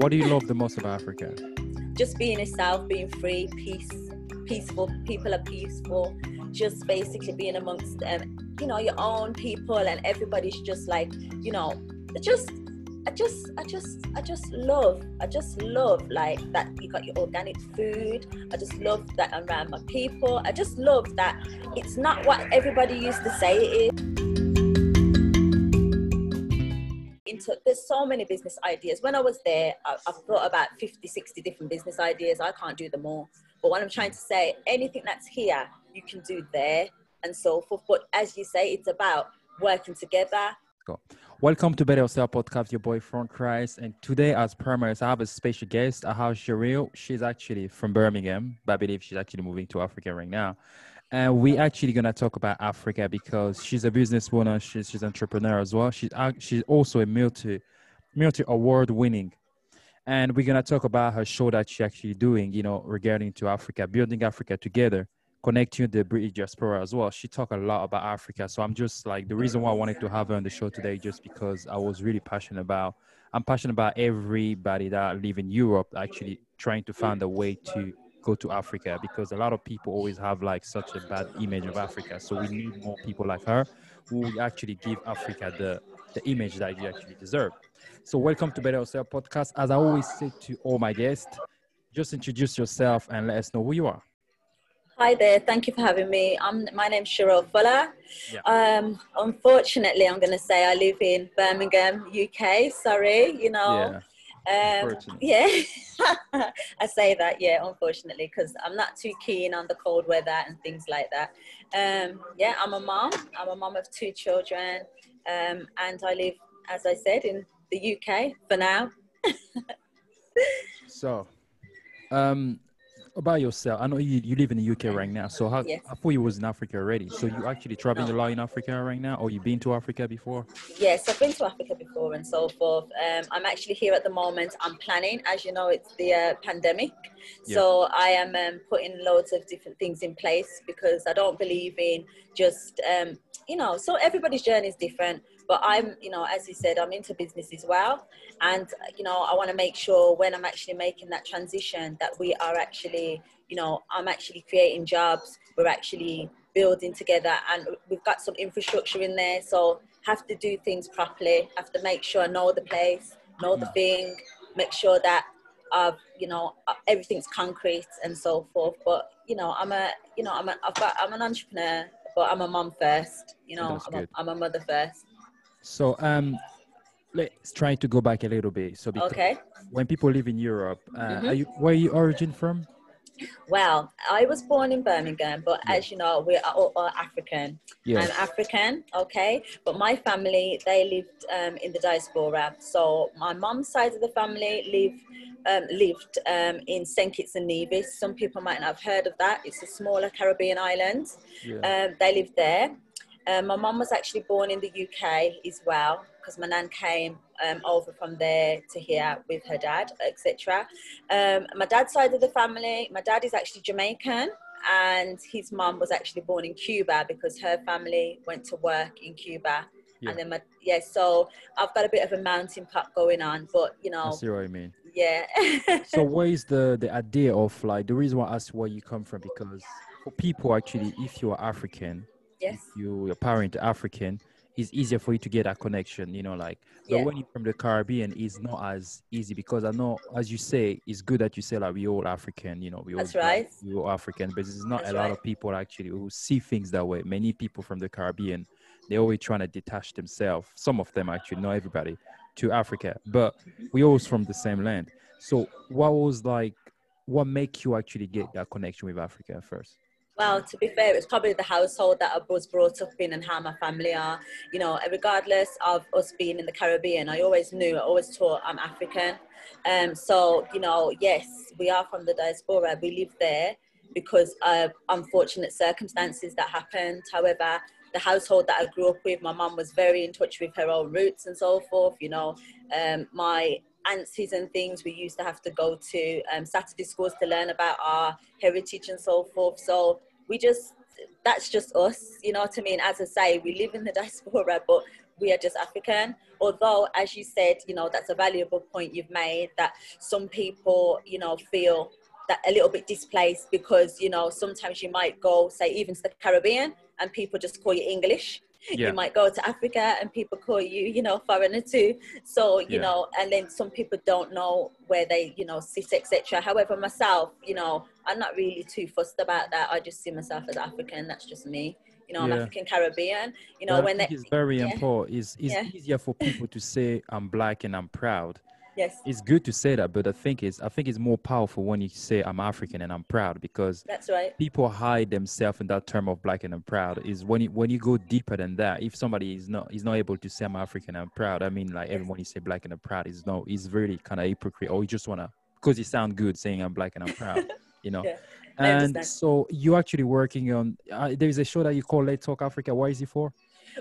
What do you love the most about Africa? Just being yourself, being free, peace, peaceful. People are peaceful. Just basically being amongst, um, you know, your own people, and everybody's just like, you know, just I just, I just, I just love, I just love like that you got your organic food. I just love that I'm around my people. I just love that it's not what everybody used to say it is. There's so many business ideas. When I was there, I, I've thought about 50, 60 different business ideas. I can't do them all. But what I'm trying to say, anything that's here, you can do there and so forth. But as you say, it's about working together. Welcome to Better Yourself Podcast, your boy Front Christ. And today, as promised, I have a special guest. I have Cheryl. She's actually from Birmingham, but I believe she's actually moving to Africa right now. And we actually gonna talk about Africa because she's a businesswoman, she's she's an entrepreneur as well. She's she's also a multi multi award winning. And we're gonna talk about her show that she's actually doing, you know, regarding to Africa, building Africa together connecting the British diaspora as well. She talked a lot about Africa. So I'm just like the reason why I wanted to have her on the show today, just because I was really passionate about I'm passionate about everybody that live in Europe actually trying to find a way to go to Africa because a lot of people always have like such a bad image of Africa. So we need more people like her who actually give Africa the the image that you actually deserve. So welcome to Better Yourself podcast. As I always say to all my guests, just introduce yourself and let us know who you are. Hi there. Thank you for having me. I'm, my name's Cheryl Fuller. Yeah. Um, unfortunately, I'm going to say I live in Birmingham, UK. Sorry, you know. Yeah. Um, yeah. I say that, yeah, unfortunately, because I'm not too keen on the cold weather and things like that. Um, yeah, I'm a mom. I'm a mom of two children. Um, and I live, as I said, in the UK for now. so, um, about yourself, I know you, you live in the UK right now. So how, yes. I thought you was in Africa already. So you actually traveling no. a lot in Africa right now, or you been to Africa before? Yes, I've been to Africa before and so forth. Um, I'm actually here at the moment. I'm planning, as you know, it's the uh, pandemic. Yeah. So I am um, putting loads of different things in place because I don't believe in just, um, you know, so everybody's journey is different but i'm you know as you said i'm into business as well. And you know i want to make sure when i'm actually making that transition that we are actually you know i'm actually creating jobs. We're actually building together and we've got some infrastructure in there. So have to do things properly. Have to make sure I know the place know the thing make sure that I've, you know everything's concrete and so forth. But you know i'm a you know i'm a, I've got, i'm an entrepreneur but i'm a mom first you know I'm a, I'm a mother first so um, let's try to go back a little bit. So okay. when people live in Europe, uh, mm-hmm. are you, where are you origin from? Well, I was born in Birmingham, but yeah. as you know, we are all, all African. Yes. I'm African, okay? But my family, they lived um, in the diaspora. So my mom's side of the family lived um, lived um, in St. Kitts and Nevis. Some people might not have heard of that. It's a smaller Caribbean island. Yeah. Um, they lived there. Um, my mum was actually born in the UK as well because my nan came um, over from there to here with her dad, etc. Um, my dad's side of the family, my dad is actually Jamaican and his mum was actually born in Cuba because her family went to work in Cuba. Yeah. And then my yeah, so I've got a bit of a mountain pot going on, but you know. I see what I mean. Yeah. so where is the the idea of like the reason why I asked where you come from because for people actually, if you are African, yes. you your parent African, it's easier for you to get that connection, you know, like but yeah. when you're from the Caribbean it's not as easy because I know as you say, it's good that you say like we all African, you know, we all That's right. we all African, but it's not That's a lot right. of people actually who see things that way. Many people from the Caribbean, they're always trying to detach themselves, some of them actually, not everybody, to Africa. But we all from the same land. So what was like what make you actually get that connection with Africa first? Well, to be fair, it's probably the household that I was brought up in and how my family are. You know, regardless of us being in the Caribbean, I always knew, I always taught I'm African. Um, so, you know, yes, we are from the diaspora. We live there because of unfortunate circumstances that happened. However, the household that I grew up with, my mum was very in touch with her own roots and so forth. You know, um, my aunties and things, we used to have to go to um, Saturday schools to learn about our heritage and so forth. So we just that's just us you know what i mean as i say we live in the diaspora but we are just African. Although, as you said, you know, that's a valuable point you've made that some people, you know, feel that a little bit displaced because, you know, sometimes you might go, say, even to the Caribbean and people just call you English. Yeah. You might go to Africa and people call you, you know, foreigner too. So, you yeah. know, and then some people don't know where they, you know, sit, etc. However, myself, you know, I'm not really too fussed about that. I just see myself as African. That's just me you know. I'm African Caribbean. You know, but when it's very yeah. important. It's, it's yeah. easier for people to say I'm black and I'm proud. Yes. It's good to say that, but I think it's I think it's more powerful when you say I'm African and I'm proud because that's right. People hide themselves in that term of black and I'm proud. Is when you when you go deeper than that. If somebody is not is not able to say I'm African and I'm proud, I mean like yes. everyone you say black and I'm proud is no is really kind of hypocrite or you just wanna because it sounds good saying I'm black and I'm proud. you know. Yeah and so you're actually working on uh, there's a show that you call let's talk africa. What is it for?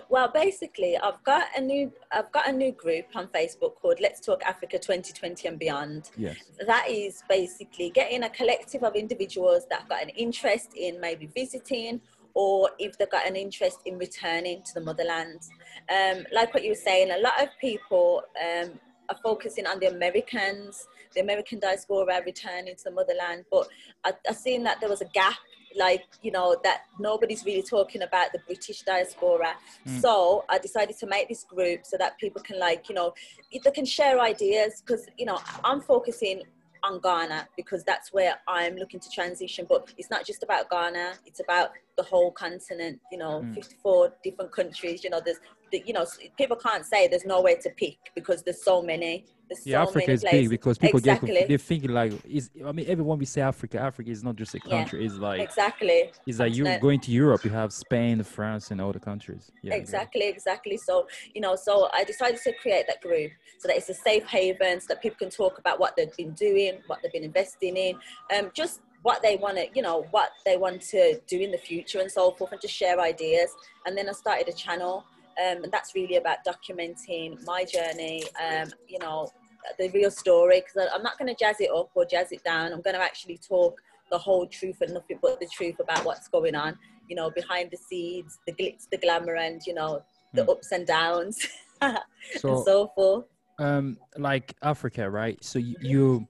Well basically i've got a new i've got a new group on facebook called let's talk africa 2020 and beyond. Yes. That is basically getting a collective of individuals that have got an interest in maybe visiting or if they've got an interest in returning to the motherland. Um, like what you were saying a lot of people um, are focusing on the americans the American diaspora returning to the motherland. But I, I seen that there was a gap like you know that nobody's really talking about the british diaspora mm. so i decided to make this group so that people can like you know they can share ideas because you know i'm focusing on ghana because that's where i'm looking to transition but it's not just about ghana it's about the whole continent you know mm. 54 different countries you know there's you know people can't say there's nowhere to pick because there's so many there's yeah, so Africa is places. big because people exactly. get they're thinking like is I mean everyone we say Africa, Africa is not just a country. Yeah, it's like exactly. It's like you going to Europe, you have Spain, France, and all the countries. Yeah, exactly, yeah. exactly. So you know, so I decided to create that group so that it's a safe haven, so that people can talk about what they've been doing, what they've been investing in, um, just what they want to, you know, what they want to do in the future and so forth, and just share ideas. And then I started a channel. Um, and that's really about documenting my journey, um, you know, the real story because I'm not going to jazz it up or jazz it down. I'm going to actually talk the whole truth and nothing but the truth about what's going on, you know, behind the scenes, the glitz, the glamour, and you know, the mm. ups and downs, so, and so forth. Um, like Africa, right? So you, you,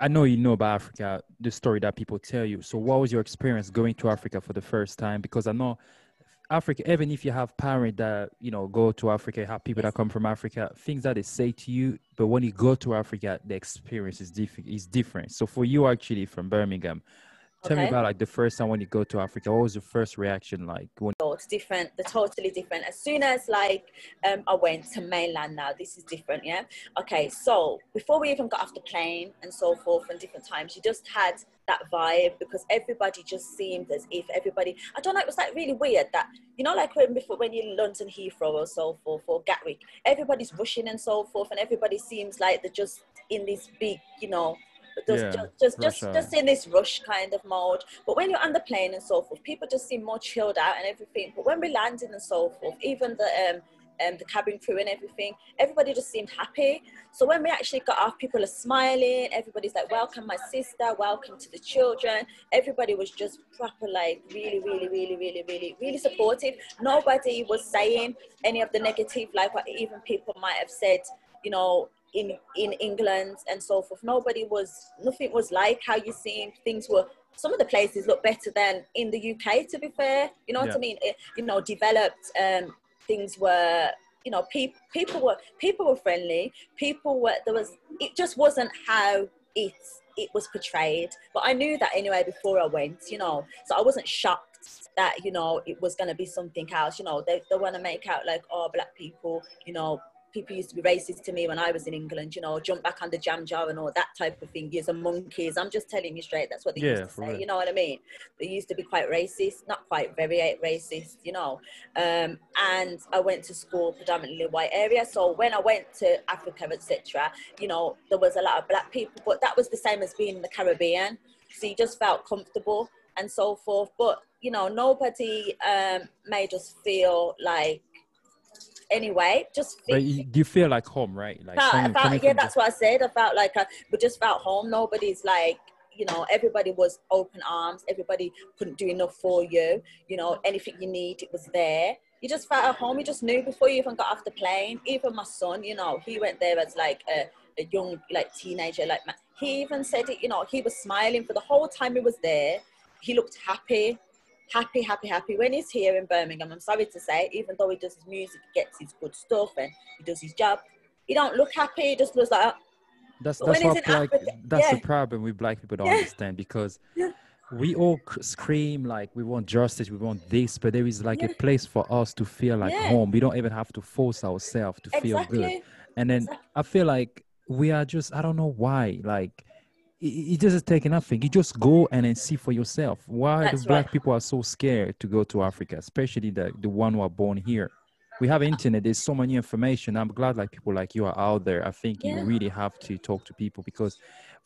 I know you know about Africa, the story that people tell you. So what was your experience going to Africa for the first time? Because I know Africa, even if you have parents that you know go to Africa, have people that come from Africa, things that they say to you, but when you go to Africa, the experience is different. Is different. So for you, actually, from Birmingham, Tell okay. me about like the first time when you go to Africa. What was your first reaction like? When- oh, it's different. They're totally different. As soon as like um, I went to mainland now, this is different. Yeah. Okay. So before we even got off the plane and so forth, and different times, you just had that vibe because everybody just seemed as if everybody. I don't know. It was like really weird that you know, like when before when you're in London Heathrow or so forth or Gatwick, everybody's rushing and so forth, and everybody seems like they're just in this big, you know just, yeah, just just just, just in this rush kind of mode. But when you're on the plane and so forth, people just seem more chilled out and everything. But when we landed and so forth, even the um, um, the cabin crew and everything, everybody just seemed happy. So when we actually got off, people are smiling. Everybody's like, "Welcome, my sister. Welcome to the children." Everybody was just proper, like really, really, really, really, really, really supportive. Nobody was saying any of the negative, like what even people might have said. You know, in in England and so forth. Nobody was nothing was like how you seen things were. Some of the places look better than in the UK. To be fair, you know yeah. what I mean. It, you know, developed um, things were. You know, people people were people were friendly. People were there was. It just wasn't how it it was portrayed. But I knew that anyway before I went. You know, so I wasn't shocked that you know it was going to be something else you know they, they want to make out like oh black people you know people used to be racist to me when I was in England, you know, jump back on the jam jar and all that type of thing. You're monkeys. I'm just telling you straight. That's what they yeah, used to say. Right. You know what I mean? They used to be quite racist, not quite very racist, you know. Um, and I went to school predominantly white area. So when I went to Africa, etc., you know, there was a lot of black people, but that was the same as being in the Caribbean. So you just felt comfortable and so forth. But you know, nobody um, made us feel like anyway. Just but you, feel like home, right? Like felt, I felt, yeah, that's what I said. I felt like I, we just felt home. Nobody's like you know everybody was open arms everybody couldn't do enough for you you know anything you need it was there you just felt at home. You just knew before you even got off the plane. Even my son, you know, he went there as like a, a young, like teenager. Like he even said it. You know, he was smiling for the whole time he was there. He looked happy, happy, happy, happy. When he's here in Birmingham, I'm sorry to say, even though he does his music, he gets his good stuff, and he does his job, he don't look happy. He just looks like. Oh. That's that's what black. Africa, that's yeah. the problem with black people don't yeah. understand because. Yeah we all scream like we want justice, we want this, but there is like a place for us to feel like home. We don't even have to force ourselves to exactly. feel good. And then exactly. I feel like we are just, I don't know why, like it, it doesn't take nothing. You just go and then see for yourself. Why That's do black right. people are so scared to go to Africa, especially the, the one who are born here? we have internet there's so many information i'm glad like people like you are out there i think yeah. you really have to talk to people because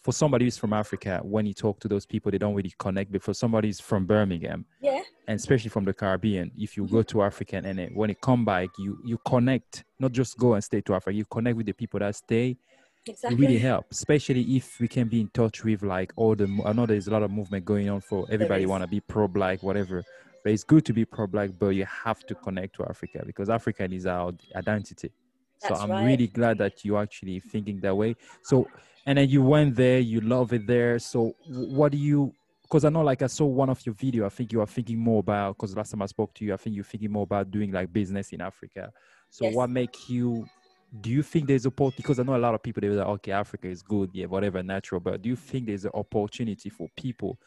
for somebody who's from Africa, when you talk to those people, they don't really connect. But for somebody who's from Birmingham, yeah, and especially from the Caribbean, if you go mm-hmm. to Africa and it, when you come back, you you connect, not just go and stay to Africa, you connect with the people that stay. Exactly. It really help, especially if we can be in touch with like all the. I know there's a lot of movement going on for everybody want to be pro-black, whatever. But it's good to be pro-black, but you have to connect to Africa because Africa is our identity. That's so I'm right. really glad that you actually thinking that way. So and then you went there you love it there so what do you because i know like i saw one of your video i think you are thinking more about because last time i spoke to you i think you're thinking more about doing like business in africa so yes. what make you do you think there's a port because i know a lot of people they were like okay africa is good yeah whatever natural but do you think there's an opportunity for people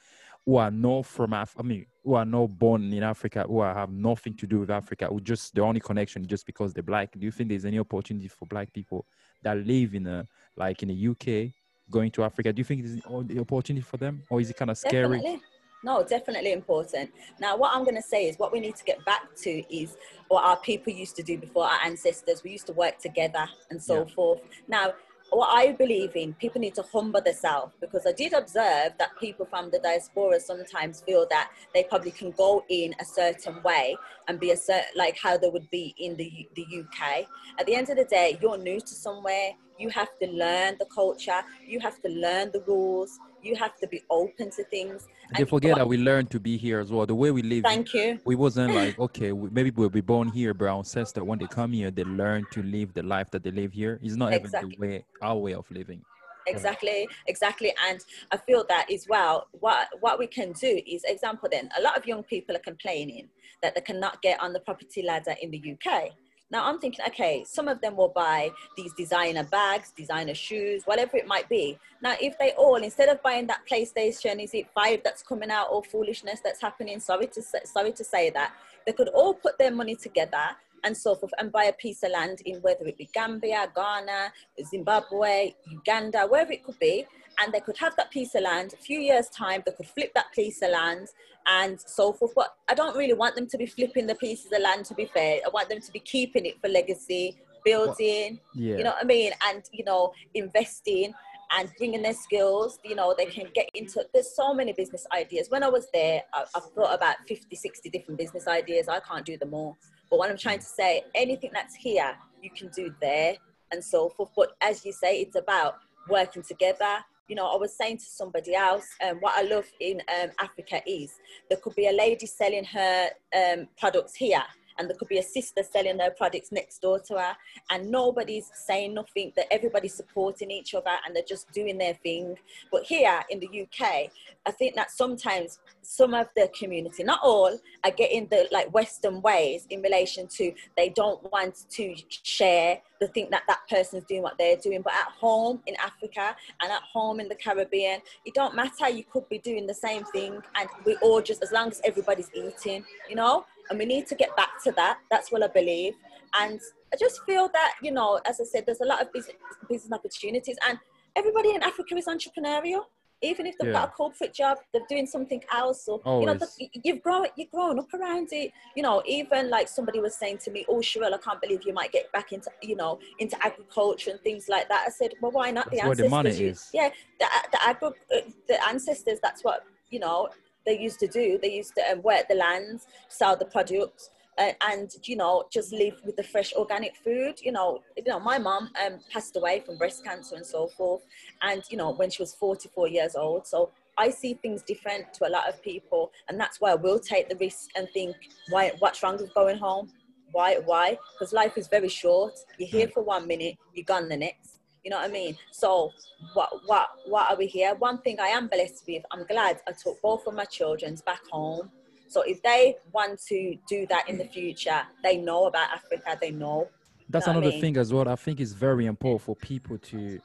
who are not from Af- I mean, who are not born in Africa, who are, have nothing to do with Africa, who just the only connection just because they're black. Do you think there's any opportunity for black people that live in a like in the UK going to Africa? Do you think there's the opportunity for them, or is it kind of scary? Definitely. No, definitely important. Now, what I'm going to say is what we need to get back to is what our people used to do before, our ancestors. We used to work together and so yeah. forth. Now, what I believe in, people need to humble themselves because I did observe that people from the diaspora sometimes feel that they probably can go in a certain way and be a certain, like how they would be in the, the UK. At the end of the day, you're new to somewhere, you have to learn the culture, you have to learn the rules, you have to be open to things. And you forget that we learned to be here as well. The way we live. Thank you. We wasn't like okay, we, maybe we'll be born here, but our ancestors when they come here, they learn to live the life that they live here. It's not exactly. even the way our way of living. Exactly, exactly, and I feel that as well. What what we can do is, example, then a lot of young people are complaining that they cannot get on the property ladder in the UK now I'm thinking, okay, some of them will buy these designer bags, designer shoes, whatever it might be. Now, if they all, instead of buying that PlayStation, is it five that's coming out or foolishness that's happening? Sorry to say, sorry to say that they could all put their money together and so forth and buy a piece of land in whether it be Gambia, Ghana, Zimbabwe, Uganda, wherever it could be, and they could have that piece of land. A few years time, they could flip that piece of land and so forth. But I don't really want them to be flipping the pieces of land. To be fair, I want them to be keeping it for legacy, building. Yeah. You know what I mean? And you know, investing and bringing their skills you know they can get into there's so many business ideas when i was there I, have thought about 50 60 different business ideas i can't do them all but what i'm trying to say anything that's here you can do there and so forth but as you say it's about working together you know, I was saying to somebody else, um, what I love in um, Africa is there could be a lady selling her um, products here and there could be a sister selling their products next door to her and nobody's saying nothing that everybody's supporting each other and they're just doing their thing. But here in the uk i think that sometimes some of the community not all are getting the like western ways in relation to they don't want to share the think that that person's doing what they're doing. But at home in africa and at home in the caribbean it don't matter. You could be doing the same thing and we all just as long as everybody's eating you know and we need to get back to that. That's what I believe. And I just feel that, you know, as I said, there's a lot of business, business opportunities, and everybody in Africa is entrepreneurial. Even if they've yeah. got a corporate job, they're doing something else. Or Always. you know, the, you've grown, you've grown up around it. You know, even like somebody was saying to me, "Oh, Sherelle, I can't believe you might get back into, you know, into agriculture and things like that." I said, "Well, why not? That's the ancestors, the yeah, the the, agri- uh, the ancestors. That's what you know they used to do. They used to um, work the lands, sell the products, uh, and you know just live with the fresh organic food. You know, you know my mom um, passed away from breast cancer and so forth, and you know when she was 44 years old. So I see things different to a lot of people, and that's why I will take the risk and think, why what's wrong with going home? why? Why? Because life is very short. You're here for one minute, you're gone the next. You know what I mean? So what what what are we here? One thing I am blessed with, I'm glad I took both of my children's back home. So if they want to do that in the future, they know about Africa, they know. That's another I mean? thing as well. I think it's very important for people to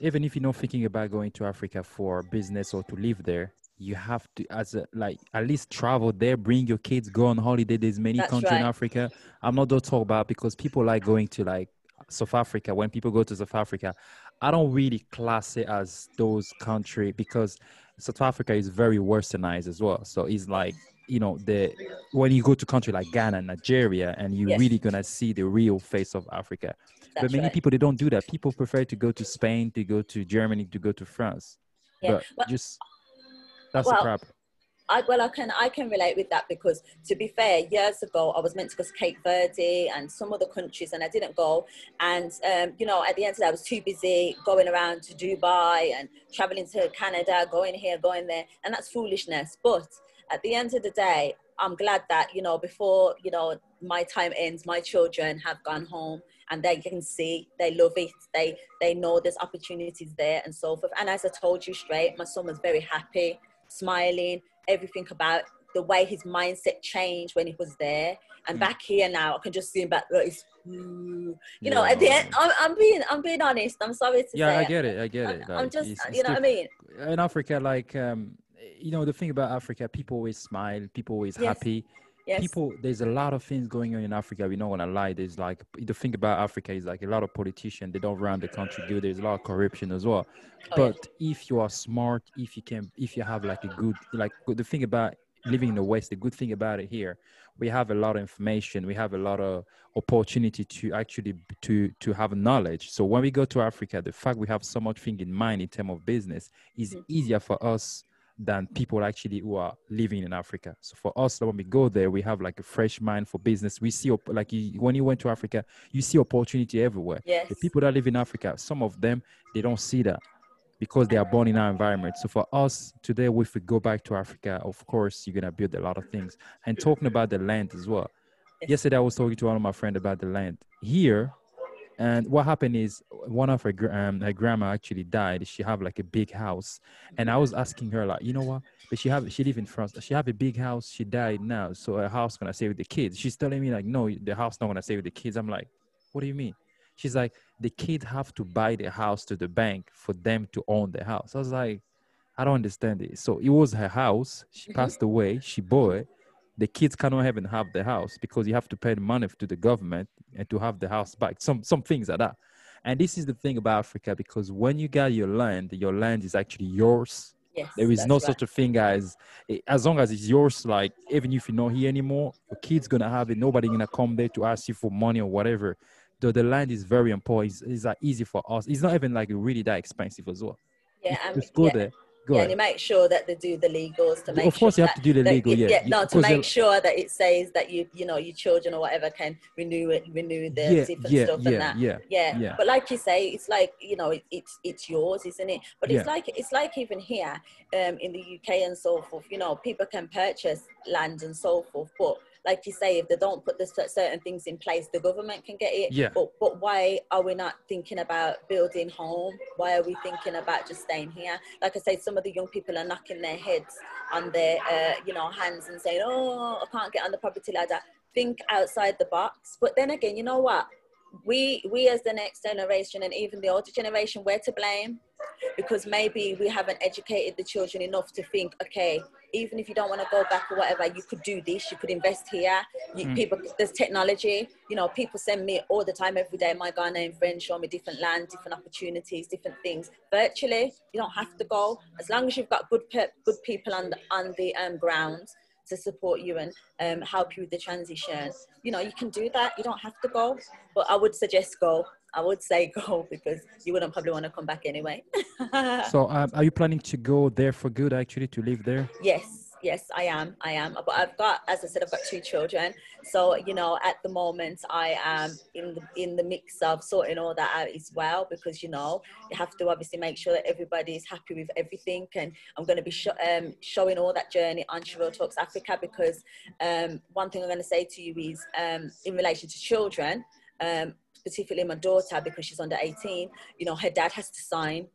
even if you're not thinking about going to Africa for business or to live there, you have to as a like at least travel there bring your kids go on holiday there's many That's countries right. in africa i'm not going to talk about because people like going to like south africa when people go to south africa i don't really class it as those country because south africa is very westernized as well so it's like you know the when you go to country like ghana nigeria and you're yes. really gonna see the real face of africa That's but many right. people they don't do that people prefer to go to spain to go to germany to go to france yeah. but well, just that's well, the problem. I, well, I can I can relate with that because to be fair, years ago I was meant to go to Cape Verde and some other countries, and I didn't go. And um, you know, at the end of the day, I was too busy going around to Dubai and traveling to Canada, going here, going there, and that's foolishness. But at the end of the day, I'm glad that you know before you know my time ends, my children have gone home and they can see they love it. They they know there's opportunities there and so forth. And as I told you straight, my son was very happy smiling, everything about the way his mindset changed when he was there. And mm. back here now, I can just see him back. It's, you yeah. know, at the end, I'm, I'm, being, I'm being honest. I'm sorry to yeah, say. Yeah, I get it. I get it. I'm, like, I'm just, you know what I mean. In Africa, like, um, you know, the thing about Africa, people always smile, people always yes. happy. Yes. People, there's a lot of things going on in Africa. We're not gonna lie. There's like the thing about Africa is like a lot of politicians. They don't run the country good. There's a lot of corruption as well. Oh, but yeah. if you are smart, if you can, if you have like a good, like the thing about living in the West, the good thing about it here, we have a lot of information. We have a lot of opportunity to actually to to have knowledge. So when we go to Africa, the fact we have so much thing in mind in terms of business is mm-hmm. easier for us than people actually who are living in Africa. So for us, when we go there, we have like a fresh mind for business. We see like when you went to Africa, you see opportunity everywhere. Yes. The people that live in Africa, some of them they don't see that because they are born in our environment. So for us today, if we go back to Africa, of course, you're gonna build a lot of things. And talking about the land as well. Yes. Yesterday, I was talking to one of my friends about the land. Here, and what happened is one of her, um, her grandma actually died. She have like a big house, and I was asking her like, you know what? But she have she live in France. She have a big house. She died now, so her house gonna stay with the kids. She's telling me like, no, the house not gonna stay with the kids. I'm like, what do you mean? She's like, the kids have to buy the house to the bank for them to own the house. I was like, I don't understand it. So it was her house. She mm-hmm. passed away. She bought it the kids cannot even have the house because you have to pay the money to the government and to have the house back. Some some things like that. And this is the thing about Africa because when you get your land, your land is actually yours. Yes, there is no right. such a thing as eh, as long as it's yours. Like even if you're not here anymore, your kid's gonna have it. Nobody gonna come there to ask you for money or whatever. Though the land is very important. It's, it's like easy for us. It's not even like really that expensive as well. Yeah, just go yeah. there Go yeah, ahead. and you make sure that they do the legals to make. Of course, sure you have to do the legal. yeah. yeah, no, to make sure that it says that you, you know, your children or whatever can renew it, renew the yeah, different yeah, stuff yeah, and that. Yeah, yeah, yeah. But like you say, it's like you know, it, it's it's yours, isn't it? But it's like it's like even here, um, in the UK and so forth. You know, people can purchase land and so forth, but like you say, if they don't put the certain things in place, the government can get it. Yeah. But but why are we not thinking about building home? Why are we thinking about just staying here? Like I say, some of the young people are knocking their heads on their uh, you know hands and saying, "Oh, I can't get on the property ladder." Think outside the box. But then again, you know what? We we as the next generation and even the older generation we're to blame because maybe we haven't educated the children enough to think okay even if you don't want to go back or whatever you could do this you could invest here. You, mm. people there's technology you know people send me all the time every day my ghanaian friends show me different land different opportunities different things. Virtually you don't have to go. As long as you've got good pe- good people on the on the um, ground to support you and um, help you with the transition. You know, you can do that. You don't have to go, but I would suggest go. I would say go because you wouldn't probably want to come back anyway. so, um, are you planning to go there for good? Actually, to live there? Yes, yes, I am. I am. But I've got, as I said, I've got two children. So you know, at the moment, I am in the in the mix of sorting all that out as well because you know you have to obviously make sure that everybody is happy with everything. And I'm going to be sh- um, showing all that journey on Sherelle Talks Africa because um, one thing I'm going to say to you is um, in relation to children. Um, specifically my daughter because she's under 18 you know her dad has to sign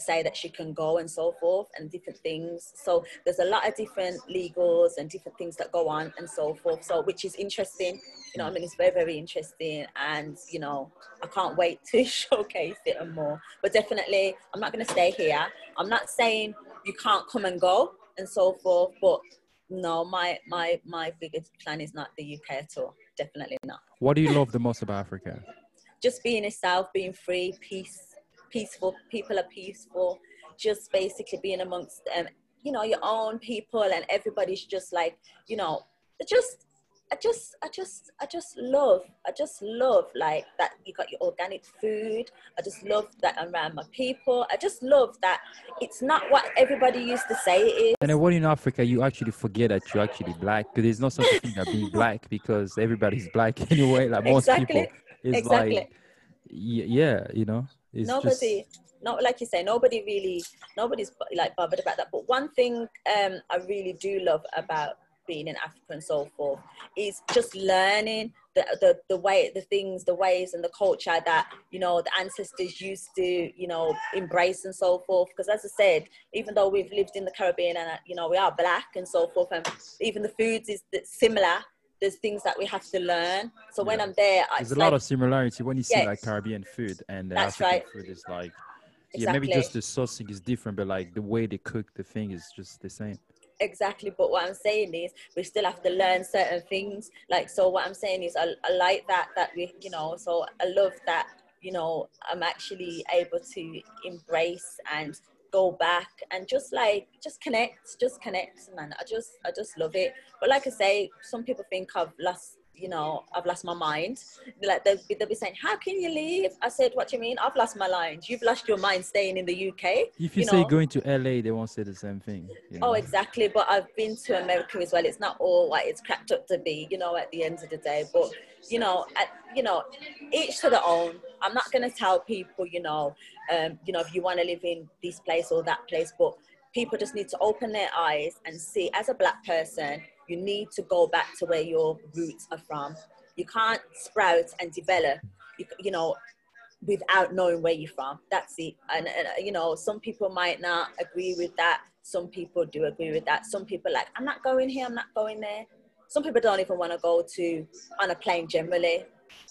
to say that she can go and so forth and different things. So there's a lot of different legals and different things that go on and so forth. So which is interesting. You know, I mean, it's very, very interesting, and you know, I can't wait to showcase it and more. But definitely, I'm not going to stay here. I'm not saying you can't come and go and so forth, but no, my my my biggest plan is not the UK at all. Definitely not. What do you love the most about Africa? Just being yourself, being free, peace peaceful. People are peaceful. Just basically being amongst, um, you know, your own people, and everybody's just like, you know, just I just, I just, I just love, I just love like that you got your organic food. I just love that I'm around my people. I just love that it's not what everybody used to say it is. And when in Africa, you actually forget that you're actually black because there's no such thing as being black because everybody's black anyway. Like most exactly. people, it's exactly. like, yeah, you know. It's nobody, just... not like you say, nobody really, nobody's like bothered about that. But one thing um, I really do love about being in Africa and so forth is just learning the, the, the way, the things, the ways and the culture that, you know, the ancestors used to, you know, embrace and so forth. Because as I said, even though we've lived in the Caribbean and, you know, we are black and so forth, and even the foods is similar, there's things that we have to learn. So yeah. when I'm there, there's a like, lot of similarity when you see yes. like Caribbean food and uh, That's African right. food is like yeah maybe just the sourcing is different, but like the way they cook the thing is just the same. Exactly, but what I'm saying is we still have to learn certain things. Like so, what I'm saying is I, I like that that we you know. So I love that you know I'm actually able to embrace and go back and just like just connect just connect man. I just i just love it. But like i say some people think i've lost you know i've lost my mind. Like they'll be, they'll be saying how can you leave? I said what do you mean? I've lost my mind. You've lost your mind staying in the uk if you, you say know? going to la they won't say the same thing you oh, know? oh exactly. But i've been to america as well. It's not all what it's cracked up to be you know at the end of the day. But you know at, you know each to their own i'm not going to tell people you know um, you know, if you want to live in this place or that place, but people just need to open their eyes and see as a black person, you need to go back to where your roots are from. You can't sprout and develop, you, you know, without knowing where you're from. That's it. And, and, uh, you know, some people might not agree with that. Some people do agree with that. Some people like, I'm not going here, I'm not going there. Some people don't even want to go to on a plane generally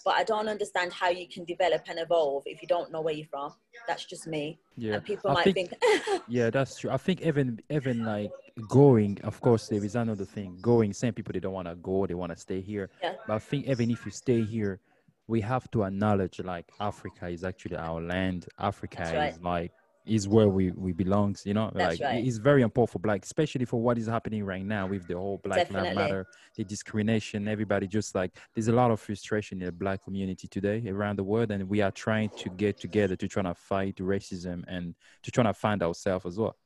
but I don't understand how you can develop and evolve if you don't know where you're from. That's just me. Yeah. And people I might think, think Yeah, that's true. I think even even like going, of course there is another thing. Going, some people they don't wanna go, they wanna stay here. Yeah. But I think even if you stay here, we have to acknowledge like Africa is actually our land. Africa right. is like is where we we belongs you know That's like right. it's very important for black especially for what is happening right now with the whole black lives matter the discrimination everybody just like there's a lot of frustration in the black community today around the world and we are trying to get together to try to fight racism and to try to find ourselves as well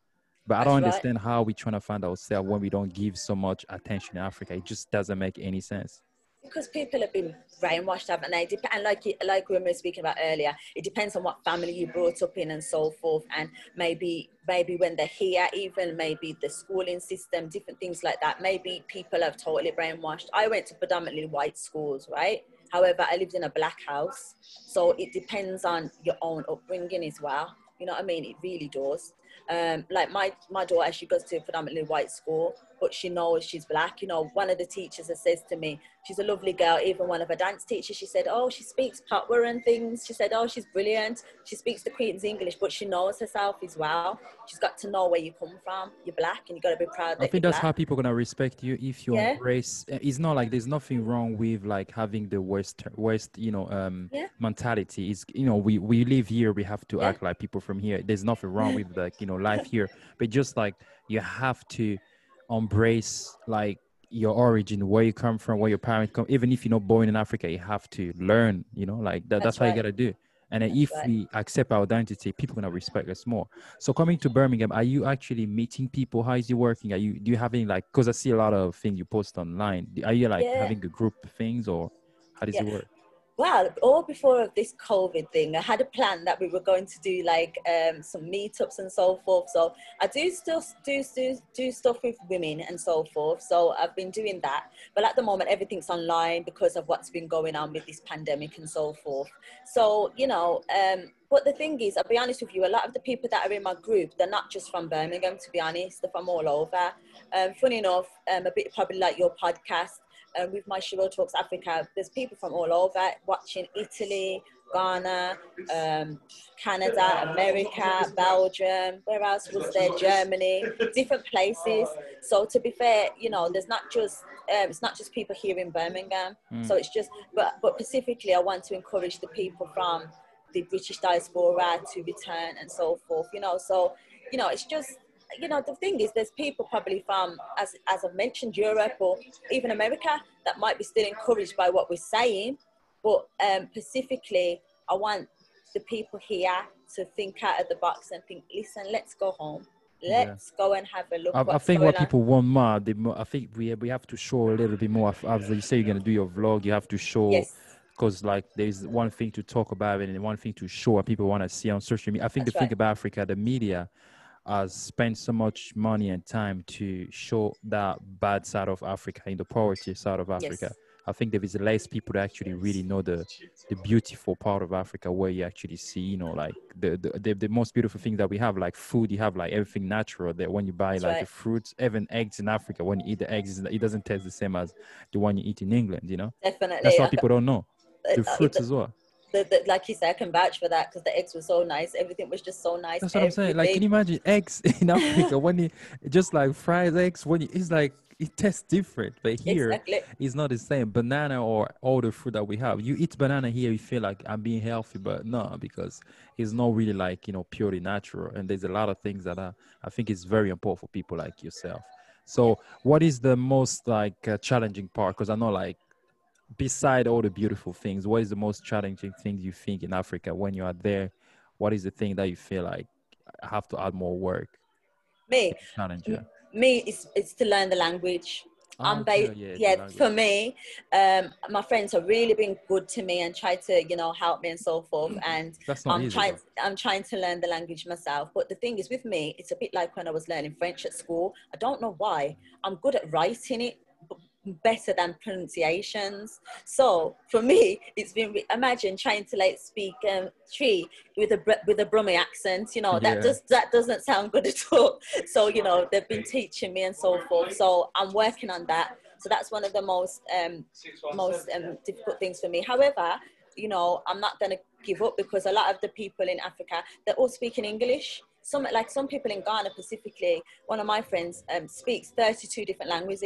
but I don't right. understand how we trying to find ourselves when we don't give so much attention in Africa. It just doesn't make any sense because people have been brainwashed, haven't they? And like like we were speaking about earlier, it depends on what family you brought up in and so forth, and maybe maybe when they're here, even maybe the schooling system, different things like that. Maybe people have totally brainwashed. I went to predominantly white schools, right? However, I lived in a black house, so it depends on your own upbringing as well. You know what I mean? It really does. Um, like my my daughter, she goes to a predominantly white school, but she knows she's black. You know, one of the teachers has says to me, she's a lovely girl. Even one of her dance teachers, she said, oh, she speaks patois and things. She said, oh, she's brilliant. She speaks the Queen's English, but she knows herself as well. She's got to know where you come from. You're black, and you got to be proud. I think that's black. how people gonna respect you if you yeah. embrace. Eh, it's not like there's nothing wrong with like having the West West, you know, um, yeah. mentality. Is you know, we we live here, we have to yeah. act like people from here. There's nothing wrong with like you know life here, but just like you have to embrace like your origin, where you come from, where your parents come. Even if you're not born in Africa, you have to learn. You know, like that, that's, that's right. what you gotta do. And then if right. we accept our identity, people gonna respect us more. So coming to Birmingham, are you actually meeting people? How is it working? Are you do you have any like? Because I see a lot of things you post online. Are you like yeah. having a group things or how does yeah. it work? Well, all before this COVID thing, I had a plan that we were going to do like um, some meetups and so forth. So I do still do, do do stuff with women and so forth. So I've been doing that, but at the moment everything's online because of what's been going on with this pandemic and so forth. So you know, um, but the thing is, I'll be honest with you, a lot of the people that are in my group, they're not just from Birmingham. To be honest, they're from all over. Um, funny enough, um, a bit probably like your podcast uh, with my Sherelle Talks Africa, there's people from all over watching Italy, Ghana, um, Canada, America, Belgium, where else was there? Germany, different places. So to be fair, you know, there's not just um, it's not just people here in Birmingham. Mm. So it's just, but but specifically, I want to encourage the people from the British diaspora to return and so forth. You know, so you know, it's just you know, the thing is, there's people probably from, as, as I've mentioned, Europe or even America that might be still encouraged by what we're saying. But um, specifically, I want the people here to think out of the box and think, listen, let's go home. Let's yeah. go and have a look. I, I think what on. people want more, they I think we we have to show a little bit more. As you say, you're gonna do your vlog, you have to show. Yes because like there's one thing to talk about and one thing to show what people want to see on social media. I think That's the right. thing about Africa, the media has spent so much money and time to show that bad side of Africa, in the poverty side of Africa. Yes. I think there is less people that actually really know the the beautiful part of Africa where you actually see, you know, like the the, the, the most beautiful thing that we have, like food, you have like everything natural that when you buy That's like right. the fruits, even eggs in Africa, when you eat the eggs, it doesn't taste the same as the one you eat in England, you know? Definitely. That's what people don't know. The fruits as well the, the, like you said, I can vouch for that because the eggs were so nice. Everything was just so nice. That's what Everything. I'm saying. Like, can you imagine eggs in Africa when you just like fried eggs? When you, it's like it tastes different, but here exactly. it's not the same. Banana or all the fruit that we have, you eat banana here, you feel like I'm being healthy, but no, because it's not really like you know purely natural. And there's a lot of things that I, I think is very important for people like yourself. So, what is the most like uh, challenging part? Because I know like beside all the beautiful things, what is the most challenging thing you think in Africa when you are there? What is the thing that you feel like I have to add more work? Me, challenge, me, it's, it's to learn the language. Oh, I'm based, yeah, yeah for me, um, my friends have really been good to me and tried to, you know, help me and so forth. Mm. And I'm easy, trying, though. I'm trying to learn the language myself. But the thing is, with me, it's a bit like when I was learning French at school. I don't know why. I'm good at writing it, better than pronunciations. So for me, it's been imagine trying to like speak um, Twi with a with a Brummie accent. You know that yeah. does that doesn't sound good at all. So you know they've been teaching me and so forth. So I'm working on that. So that's one of the most um, most um, difficult things for me. However, you know I'm not gonna give up because a lot of the people in Africa they're all speaking English some like some people in Ghana specifically, one of my friends um, speaks 32 different languages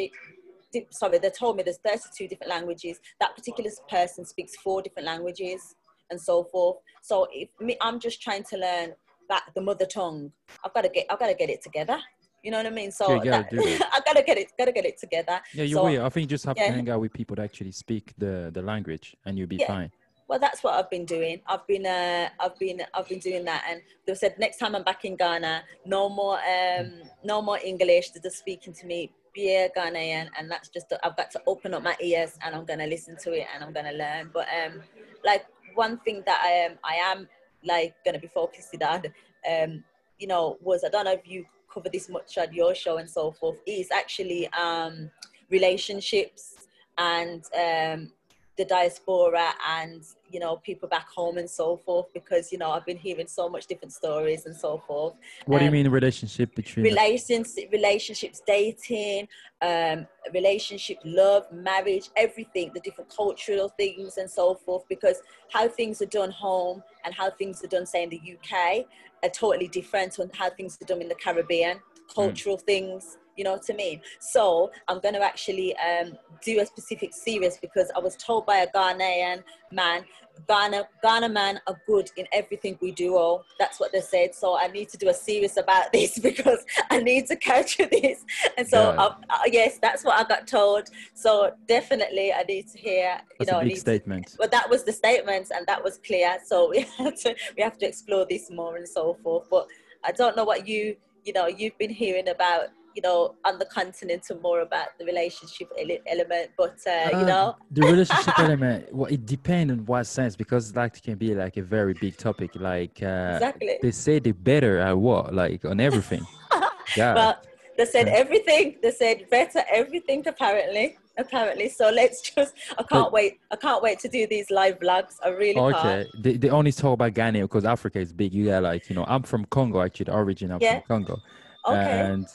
sorry, they told me there's 32 different languages. That particular person speaks four different languages and so forth. So if me, I'm just trying to learn that the mother tongue. I've got to get, I've got to get it together. You know what I mean? So yeah, that, I gotta get it, gotta get it together. Yeah, you so, will. I think you just have yeah. to hang out with people that actually speak the the language, and you'll be yeah. fine. Well, that's what I've been doing. I've been, uh, I've been, I've been doing that. And they said next time I'm back in Ghana, no more, um, no more English. They're just speaking to me yeah, Ghanaian, and that's just I've got to open up my ears and I'm gonna listen to it and I'm gonna learn. But um, like one thing that I am I am like gonna be focusing on, um, you know, was I don't know if you cover this much on your show and so forth. Is actually um relationships and um the diaspora and you know people back home and so forth because you know I've been hearing so much different stories and so forth. What um, do you um, mean relationship between relations, relationships, dating, um, relationship, love, marriage, everything, the different cultural things and so forth. Because how things are done home and how things are done, say in the UK, are totally different on how things are done in the Caribbean. Hmm. Cultural mm. things You know what I mean? So I'm going to actually um, do a specific series because I was told by a Ghanaian man Ghana, Ghana man are good in everything we do. Oh, that's what they said. So I need to do a series about this because I need to capture this. And so, yeah. uh, uh, yes, that's what I got told. So definitely, I need to hear. You that's know, a big statement. To, well, that was the statement, and that was clear. So we have to we have to explore this more and so forth. But I don't know what you you know you've been hearing about you know, on the continent and more about the relationship element. But uh, uh, you know, the relationship element, well, it depends on what sense because that can be like a very big topic. Like uh, exactly, they say they better at what, like on everything. yeah. Well, they said everything. They said better everything. Apparently, apparently. So let's just. I can't but, wait. I can't wait to do these live vlogs. I really okay. Can't. They, they only talk about Ghana because Africa is big. You got like you know, I'm from Congo actually. The origin I'm yeah. from Congo. Okay. And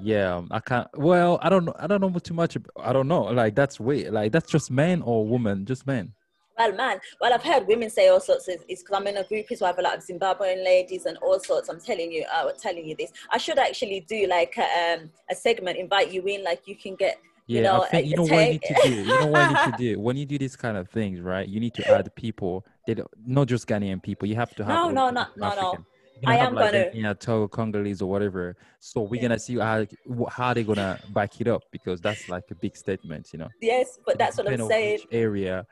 yeah, I can't. Well, I don't know. I don't know too much. I don't know. Like that's weird. Like that's just men or woman, just men. Well, man. Well, I've heard women say all sorts. Of, it's because I'm in a group as well, a lot of Zimbabwean ladies and all sorts. I'm telling you, uh, telling you this. I should actually do like a, um, a segment, invite you in, like you can get. Yeah, you know, I think you know what you need to do. You know what you need to do when you do these kind of things, right? You need to add people. That not just Ghanaian people. You have to have. No, no, no, no, no. I am like gonna yeah, Togo, Congolese or whatever. So we're yeah. gonna see how how they're gonna back it up because that's like a big statement, you know. Yes, but that's what I'm saying. Area.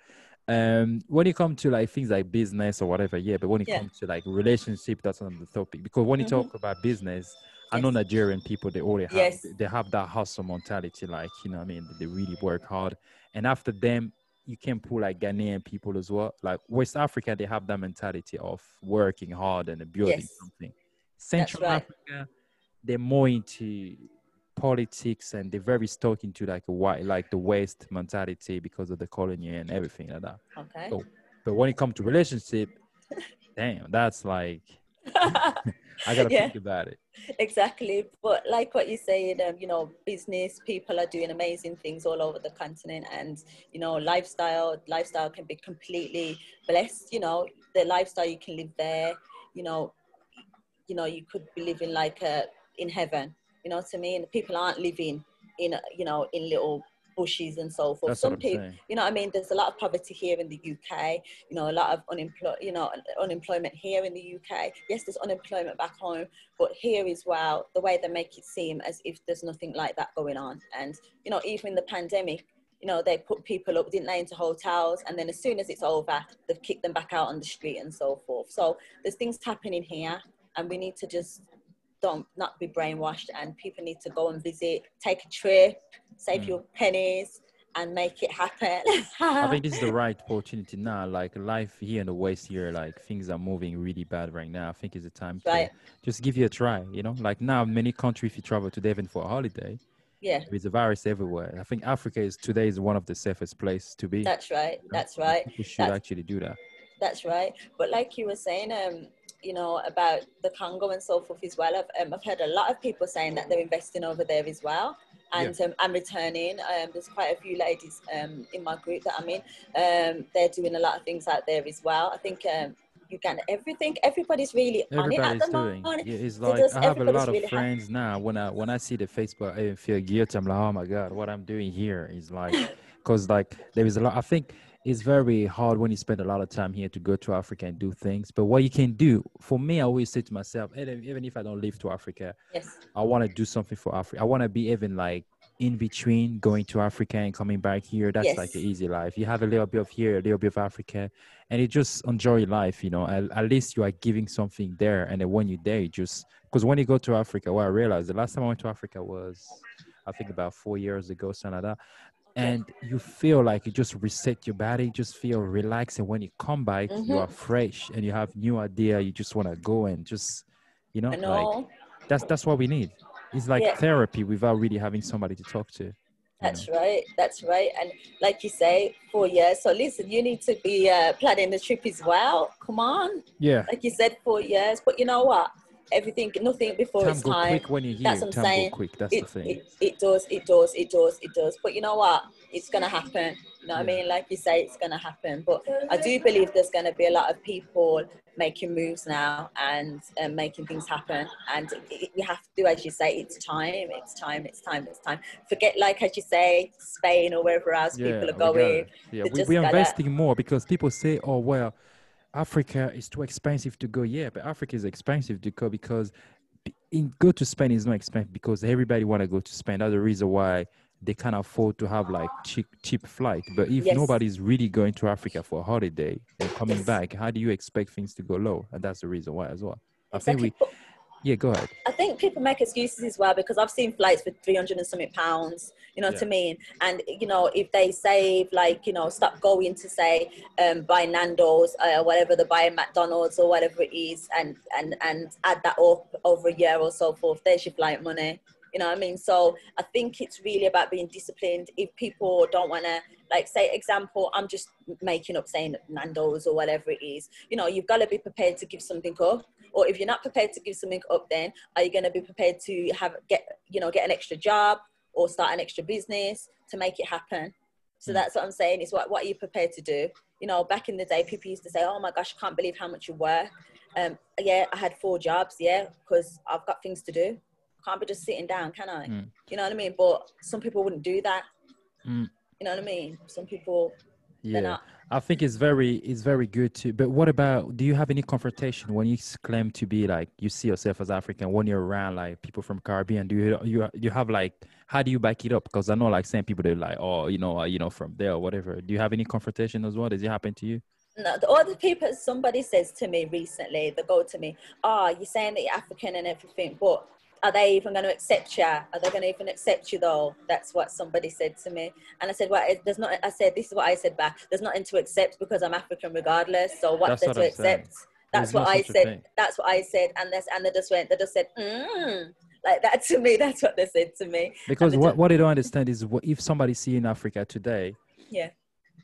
Um, when you come to like things like business or whatever, yeah. But when it yeah. comes to like relationship, that's on the topic. Because when you mm-hmm. talk about business. I know Nigerian people they already have yes. they have that hustle mentality, like you know, I mean, they really work hard. And after them, you can pull like Ghanaian people as well. Like West Africa, they have that mentality of working hard and building yes. something. Central right. Africa, they're more into politics and they're very stuck into like a white, like the West mentality because of the colony and everything like that. Okay. So, but when it comes to relationship, damn, that's like I gotta yeah, think about it. Exactly, but like what you're saying, um, you know, business people are doing amazing things all over the continent, and you know, lifestyle lifestyle can be completely blessed. You know, the lifestyle you can live there. You know, you know, you could be living like a, in heaven. You know what I mean? People aren't living in you know in little bushes and so forth. That's Some people, you know, I mean, there's a lot of poverty here in the UK. You know, a lot of unemployment, you know, unemployment here in the UK. Yes, there's unemployment back home, but here as well, the way they make it seem as if there's nothing like that going on. And you know, even in the pandemic, you know, they put people up, didn't they, into hotels, and then as soon as it's over, they've kicked them back out on the street and so forth. So there's things happening here, and we need to just don't not be brainwashed and people need to go and visit take a trip save mm. your pennies and make it happen. I think this is the right opportunity now. Like life here in the west here like things are moving really bad right now. I think it's the time to just give you a try you know? Like now many countries if you travel to devon for a holiday. Yeah. There's a virus everywhere. I think africa is today is one of the safest place to be. That's right. That's right. People should that's, actually do that. That's right. But like you were saying um you know, about the Congo and so forth as well. I've, um, I've heard a lot of people saying that they're investing over there as well and yeah. um, I'm returning. Um, there's quite a few ladies um, in my group that I'm in. Um, they're doing a lot of things out there as well. I think um, you can everything. Everybody's really Everybody's on it at the doing. moment. It's like I have a lot of really friends happy. now. When I when I see the Facebook, I feel guilty. I'm like, oh my god, what I'm doing here is like, because like there is a lot. I think it's very hard when you spend a lot of time here to go to Africa and do things. But what you can do, for me, I always say to myself, even if I don't live to Africa, yes. I want to do something for Africa. I want to be even like in between going to Africa and coming back here. That's yes. like an easy life. You have a little bit of here, a little bit of Africa, and you just enjoy life. You know, at, at least you are giving something there. And then when you're there, you just because when you go to Africa, what I realized the last time I went to Africa was I think about four years ago, something like that and you feel like you just reset your body just feel relaxed and when you come back mm-hmm. you are fresh and you have new idea you just want to go and just you know, know, like that's that's what we need it's like yeah. therapy without really having somebody to talk to that's know. right that's right and like you say four years so listen you need to be uh, planning the trip as well come on yeah like you said four years but you know what everything, nothing before time it's time. quick when here. That's what I'm time saying. quick. That's it, the thing. It, it does, it does, it does, it does. But you know what? It's gonna happen. You know what I mean? Like you say, it's gonna happen. But I do believe there's gonna be a lot of people making moves now and um, making things happen. And it, we have to do, as you say, it's time, it's time, it's time, it's time. Forget, like as you say, Spain or wherever else people are going. gotta- Yeah, we, we're investing more because people say, "Oh well, Africa is too expensive to go." Yeah, but Africa is expensive to go because in go to Spain is not expensive because everybody want to go to Spain. That's the reason why they can't afford to have like cheap cheap flight. But if Yes. nobody's really going to Africa for a holiday and coming Yes. back, how do you expect things to go low? And that's the reason why as well. I think we, yeah, go ahead. I think people make excuses as well because I've seen flights for 300 and something pounds, you know what I mean? And, you know, if they save, like, you know, stop going to say, um, buy Nando's or whatever, they buy McDonald's or whatever it is, and, and, and add that up over a year or so forth, there's your flight money. You know what I mean? So I think it's really about being disciplined. If people don't want to, like, say, example, I'm just making up saying Nando's or whatever it is, you know, you've got to be prepared to give something up. Or if you're not prepared to give something up then are you going to be prepared to have get you know get an extra job or start an extra business to make it happen? So Mm. that's what i'm saying is what, what are you prepared to do? You know back in the day people used to say oh my gosh i can't believe how much you work. Um yeah i had four jobs yeah because i've got things to do. I can't be just sitting down can i? Mm. you know what i mean? But some people wouldn't do that. Mm. You know what i mean some people Yeah. not I think it's very it's very good to. But what about? Do you have any confrontation when you claim to be like you see yourself as African when you're around like people from Caribbean? Do you you you have like how do you back it up? Because I know like some people they're like oh you know uh, you know from there or whatever. Do you have any confrontation as well? Does it happen to you? No, the other people, somebody says to me recently, they go to me, oh, you're saying that you're African and everything, but are they even going to accept you? Are they going to even accept you though? That's what somebody said to me. And I said, well, it- there's not, I said, this is what I said back. There's nothing to accept because I'm African regardless. So what's That's there what to I'm saying. accept? That's There's what I said. That's what I said. And this, and they just went, they just said, mm, like that to me. That's what they said to me. Because what, what they don't understand is what if somebody see in Africa today, Yeah.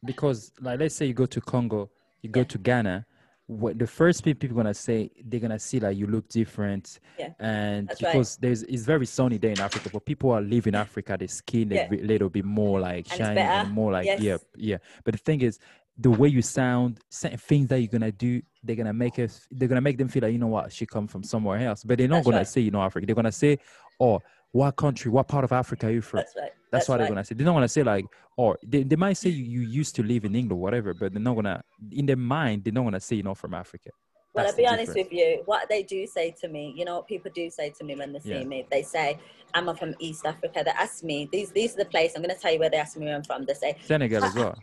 because like let's say you go to Congo, you go Yeah. to Ghana, what the first thing people gonna say they're gonna see like you look different, Yeah, and that's right. because there's it's very sunny day in Africa, but people are living Africa, the skin Yeah. a little bit more like And shiny and more like yeah, yeah. But the thing is, the way you sound, certain things that you're gonna do, they're gonna make us, they're gonna make them feel like you know what, she come from somewhere else. But they're not That's gonna right. say you know Africa. They're gonna say, oh, what country, what part of Africa are you from? That's right. That's, what right. they're gonna say. They're not gonna say like, or they, they might say you, you used to live in England, whatever, but they're not gonna in their mind, they're not gonna say you're not from Africa. Well, That's I'll be honest difference. with you. What they do say to me, you know, what people do say to me when they see Yeah. me, they say, "I'm from East Africa." They ask me these. These are the place. I'm going to tell you where they ask me where I'm from. They say Senegal as well.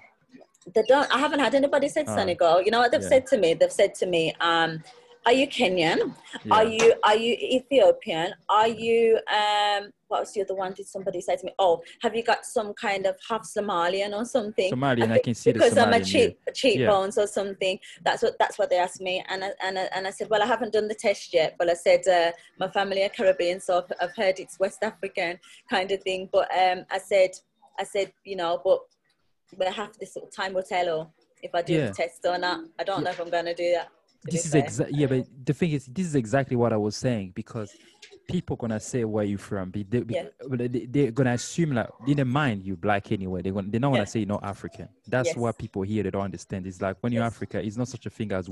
they don't. I haven't had anybody said Ah. Senegal. You know what they've Yeah. said to me? They've said to me, um, "Are you Kenyan? Are you Are you Ethiopian? Are you um? What was the other one? Did somebody say to me? Oh, have you got some kind of half Somalian or something? Somalian, I think can see the because I'm a cheap yeah. cheap cheekbones or something. That's what that's what they asked me, and I, and I, and I said, well, I haven't done the test yet, but I said uh, my family are Caribbean, so I've, I've heard it's West African kind of thing. But um, I said, I said, you know, but we have this little time will tell, if I do Yeah. the test or not. I don't know if I'm going to do that. This is exactly yeah but the thing is this is exactly what i was saying because people gonna say where you from be they, Yeah. they, they're gonna assume like in their mind you black anyway they're gonna they're not gonna say you're not african that's Yes. what people here they don't understand it's like when you're Yes. africa it's not such a thing as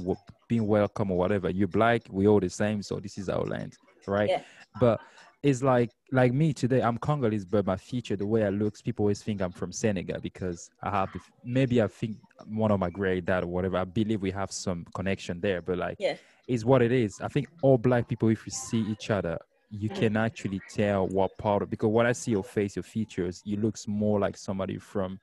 being welcome or whatever you're black we all the same so this is our land right Yeah. but it's like like me today i'm congolese but my feature the way i look people always think i'm from senegal because i have maybe i think one of my great dad or whatever i believe we have some connection there but like Yeah. is what it is i think all black people if you see each other you Mhm. can actually tell what part of because when i see your face your features you looks more like somebody from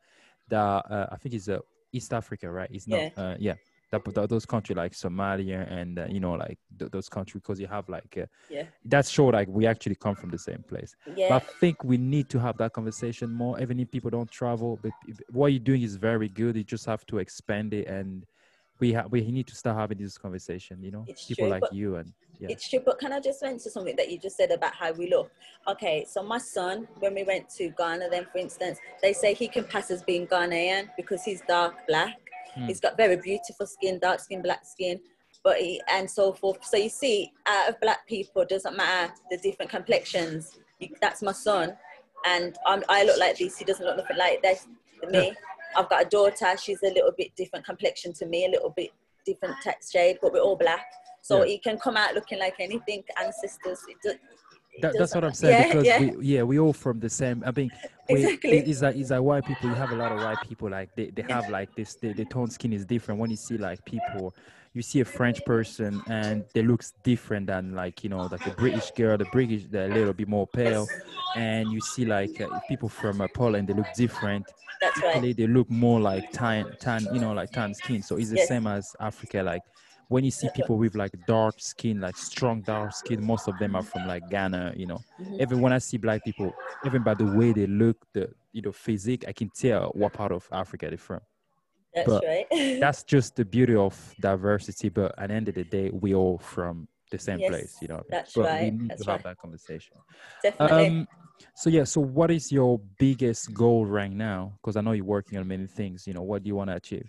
the uh, i think it's uh, east africa right it's not Yeah. uh, yeah that, that those country like somalia and uh, you know like th- those countries because you have like uh, Yeah. that's show like we actually come from the same place Yeah. but I think we need to have that conversation more, even if people don't travel. But if- what you're doing is very good. You just have to expand it, and we have we need to start having this conversation. You know, It's people true, like you and yeah, It's true, but can I just mention something that you just said about how we look? Okay, so my son, when we went to Ghana, then for instance, they say he can pass as being Ghanaian because he's dark black. Hmm. He's got very beautiful skin, dark skin, black skin. but he, and so forth. So you see, out of black people, doesn't matter the different complexions. You, that's my son, and I'm, I look like this. He doesn't look nothing like this to me. Yeah. I've got a daughter. She's a little bit different complexion to me, a little bit different text shade, but we're all black. So yeah. he can come out looking like anything. Ancestors, it, that, that's what I'm saying yeah, because yeah. we yeah we all from the same. I mean, we, exactly. it's like it's like white people. You have a lot of white people like they, they have like this. The, the tone skin is different. When you see like people, you see a French person and they looks different than like you know like a British girl. The British they're a little bit more pale, and you see like uh, people from uh, Poland they look different. That's right. They, they look more like tan tan you know like tan skin. So it's the yes. same as Africa like when you see people with like dark skin, like strong dark skin, most of them are from like Ghana, you know. Mm-hmm. Even when I see black people, even by the way they look, the you know, physique, I can tell what part of Africa they're from. That's but right. that's just the beauty of diversity. But at the end of the day, we all from the same yes, place, you know. That's but right. We need that's to right. have that conversation. Definitely. Um, so yeah, so what is your biggest goal right now? Because I know you're working on many things. You know, what do you want to achieve?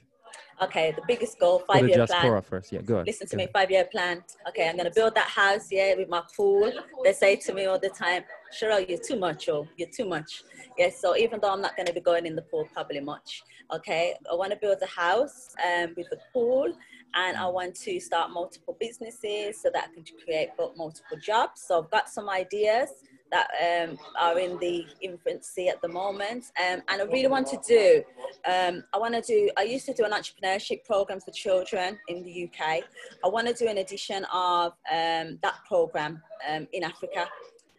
Okay, the biggest goal, five year plan. first, yeah, go Listen to go me, five year plan. Okay, I'm gonna build that house, yeah, with my pool. They say to me all the time, Sherelle, you're too much, oh, you're too much. Yes, yeah, so even though I'm not gonna be going in the pool probably much, okay, I wanna build a house um, with the pool and I want to start multiple businesses so that I can create multiple jobs. So I've got some ideas that um, are in the infancy at the moment. Um, and I really want to do, um, I want to do, I used to do an entrepreneurship program for children in the UK. I want to do an edition of um, that program um, in Africa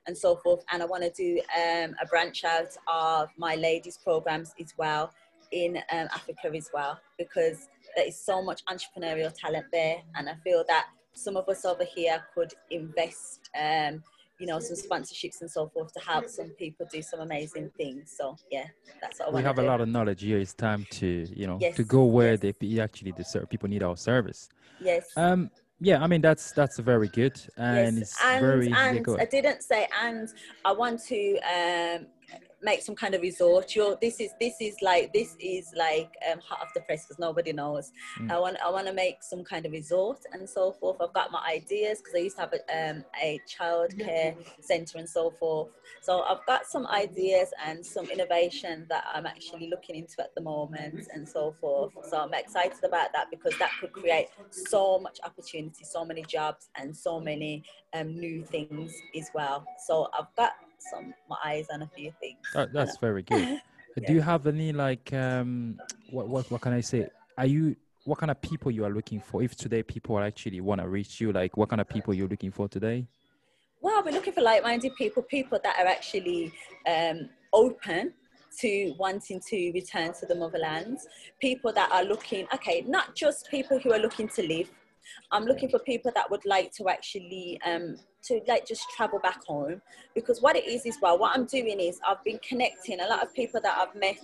and so forth. And I want to do um, a branch out of my ladies programs as well in Africa as well, because there is so much entrepreneurial talent there. And I feel that some of us over here could invest um, you know, some sponsorships and so forth to help some people do some amazing things. So yeah, that's what I we have do. a lot of knowledge here. It's time to you know yes. to go where yes. they actually deserve. People need our service. Yes. Um. Yeah, I mean that's that's very good, and yes. it's and, very. And I didn't say, and I want to um make some kind of resort. You're, this is this is like this is like um, hot off the press because nobody knows. Mm. I want I want to make some kind of resort and so forth. I've got my ideas because I used to have a, um, a childcare center and so forth. So I've got some ideas and some innovation that I'm actually looking into at the moment and so forth. So I'm excited about that because that could create so much opportunity, so many jobs, and so many um, new things as well. So I've got some my eyes and a few things. Oh, that's very good. yeah. Do you have any like um what, what what can I say? Are you what kind of people you are looking for? If today people actually want to reach you, like what kind of people you're looking for today? Well, we're looking for like-minded people, people that are actually um, open to wanting to return to the motherland, people that are looking, okay, not just people who are looking to live. I'm looking for people that would like to actually um, to like just travel back home. Because what it is is well what i'm doing is i've been connecting a lot of people that i've met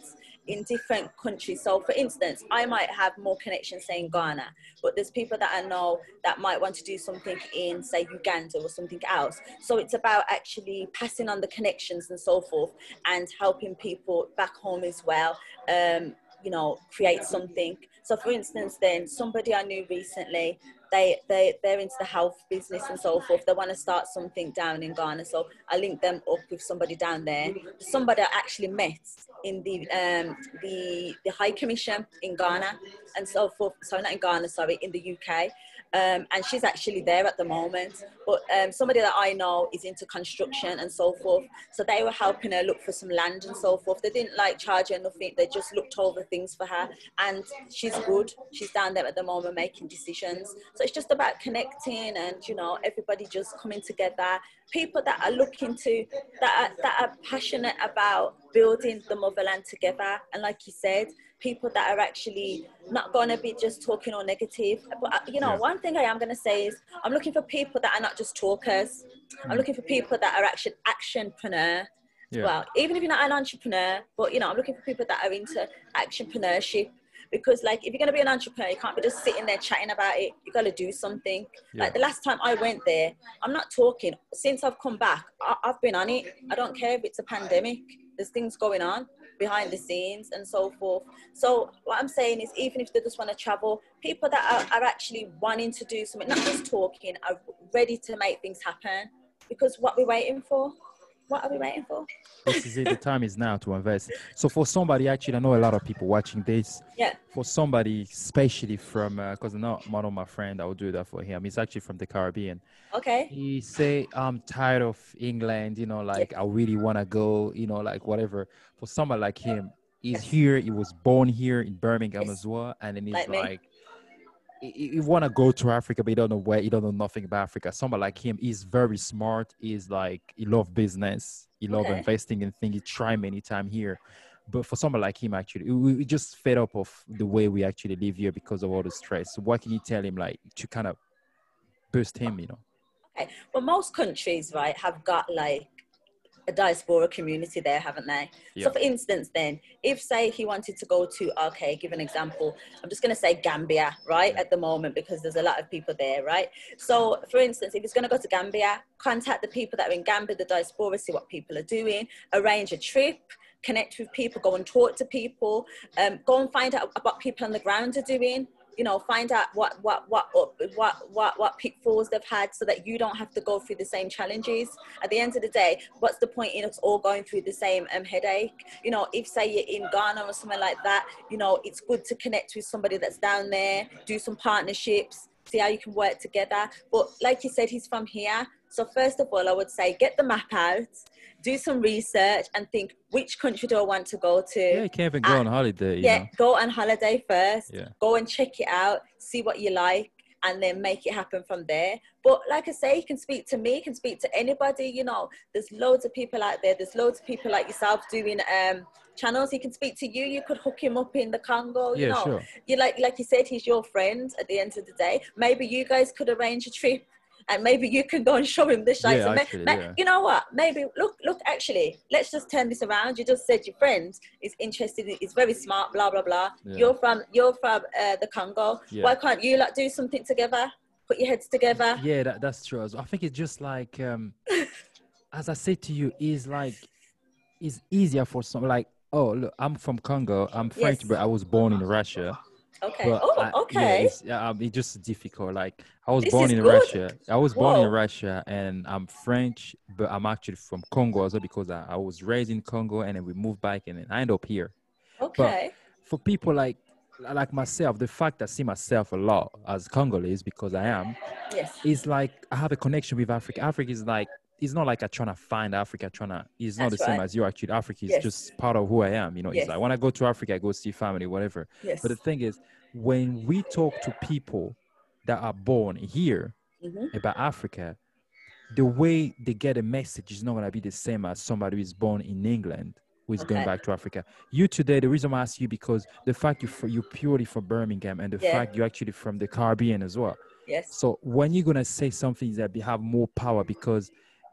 in different countries. So for instance i might have more connections say in ghana. But there's people that i know that might want to do something in say uganda or something else. So it's about actually passing on the connections and so forth and helping people back home as well um, you know create something. So for instance then somebody i knew recently they they they're into the health business and so forth. They want to start something down in Ghana, so I linked them up with somebody down there. Somebody I actually met in the um, the the High Commission in Ghana and so forth. Sorry, not in Ghana. Sorry, in the UK um, and she's actually there at the moment. But um, somebody that I know is into construction and so forth. So they were helping her look for some land and so forth. They didn't like charge her nothing. They just looked over things for her, and she's good. She's down there at the moment making decisions. So it's just about connecting and you know everybody just coming together. People that are looking to that are, that are passionate about building the motherland together. And like you said, people that are actually not going to be just talking or negative. But, uh, you know, yeah. one thing I am going to say is I'm looking for people that are not just talkers. Mm. I'm looking for people that are actually actionpreneur. Yeah. Well, even if you're not an entrepreneur, but you know, I'm looking for people that are into actionpreneurship because like if you're going to be an entrepreneur you can't be just sitting there chatting about it you got to do something yeah. like the last time i went there i'm not talking since i've come back I- have been on it i don't care if it's a pandemic there's things going on behind the scenes and so forth. So what I'm saying is, even if they just want to travel, people that are, are actually wanting to do something, not just talking, are ready to make things happen. Because what we're waiting for, what are we waiting for? this is it. The time is now to invest. So for somebody, actually, I know a lot of people watching this. Yeah. For somebody, especially from, because uh, not one of my friend, I will do that for him. He's actually from the Caribbean. Okay. He say, I'm tired of England. You know, like yeah. I really want to go. You know, like whatever. For somebody like him, he's yes. here. He was born here in Birmingham yes. as well, and then he's like, like you want to go to Africa, but you don't know where, you don't know nothing about Africa. Someone like him is very smart. He's like, he love business. He love okay. investing in things. He try many time here. But for someone like him, actually, we, we just fed up of the way we actually live here because of all the stress. So what can you tell him, like, to kind of boost him, you know? Okay. Well, most countries, right, have got like a diaspora community there, haven't they? Yeah. So, for instance, then, if say he wanted to go to, okay, give an example, I'm just going to say Gambia, right, at the moment, because there's a lot of people there, right? So, for instance, if he's going to go to Gambia, contact the people that are in Gambia, the diaspora, see what people are doing, arrange a trip, connect with people, go and talk to people, um, go and find out what people on the ground are doing you know find out what what what what what what pitfalls they've had so that you don't have to go through the same challenges. At the end of the day what's the point in us all going through the same um, headache? You know if say you're in ghana or somewhere like that you know it's good to connect with somebody that's down there do some partnerships see how you can work together. But like you said he's from here so first of all i would say get the map out do some research and think which country do I want to go to. Yeah, you can't even go and, on holiday. yeah, know? go on holiday first. Yeah. Go and check it out, see what you like, and then make it happen from there. But like I say, you can speak to me, you can speak to anybody. You know, there's loads of people out there. There's loads of people like yourself doing um, channels. He can speak to you. You could hook him up in the Congo. You yeah, know, sure. you like like you said, he's your friend. At the end of the day, maybe you guys could arrange a trip and maybe you can go and show him the sites. Yeah, actually, ma- yeah. You know what? Maybe look, look. Actually, let's just turn this around. You just said your friend is interested. Is very smart. Blah blah blah. Yeah. You're from you're from uh, the Congo. Why can't you like do something together? Put your heads together. Yeah, that, that's true. I think it's just like, um, as I said to you, is like, it's easier for some like. Oh, look, I'm from Congo. I'm French, Yes. but I was born in Russia. Okay. But oh, I- okay. it's, yeah, um, it's just difficult. Like I was This born in good. Russia. I was born in Russia, and I'm French, but I'm actually from Congo as well because I, I was raised in Congo, and then we moved back, and then I end up here. okay. For people like like myself, the fact I see myself a lot as Congolese because I am, yes. is like I have a connection with Africa. Africa is like it's not like I'm trying to find Africa, trying to. It's not That's the same as you. Actually, Africa is Yes. just part of who I am. You know, Yes. it's like when I go to Africa, I go see family, whatever. Yes. But the thing is, when we talk to people that are born here Mhm. about Africa, the way they get a message is not going to be the same as somebody who is born in England who is going back to Africa. You today, the reason I ask you because the fact you you purely from Birmingham and the Yeah. fact you're actually from the Caribbean as well. Yes. So when you're gonna say something that have more power because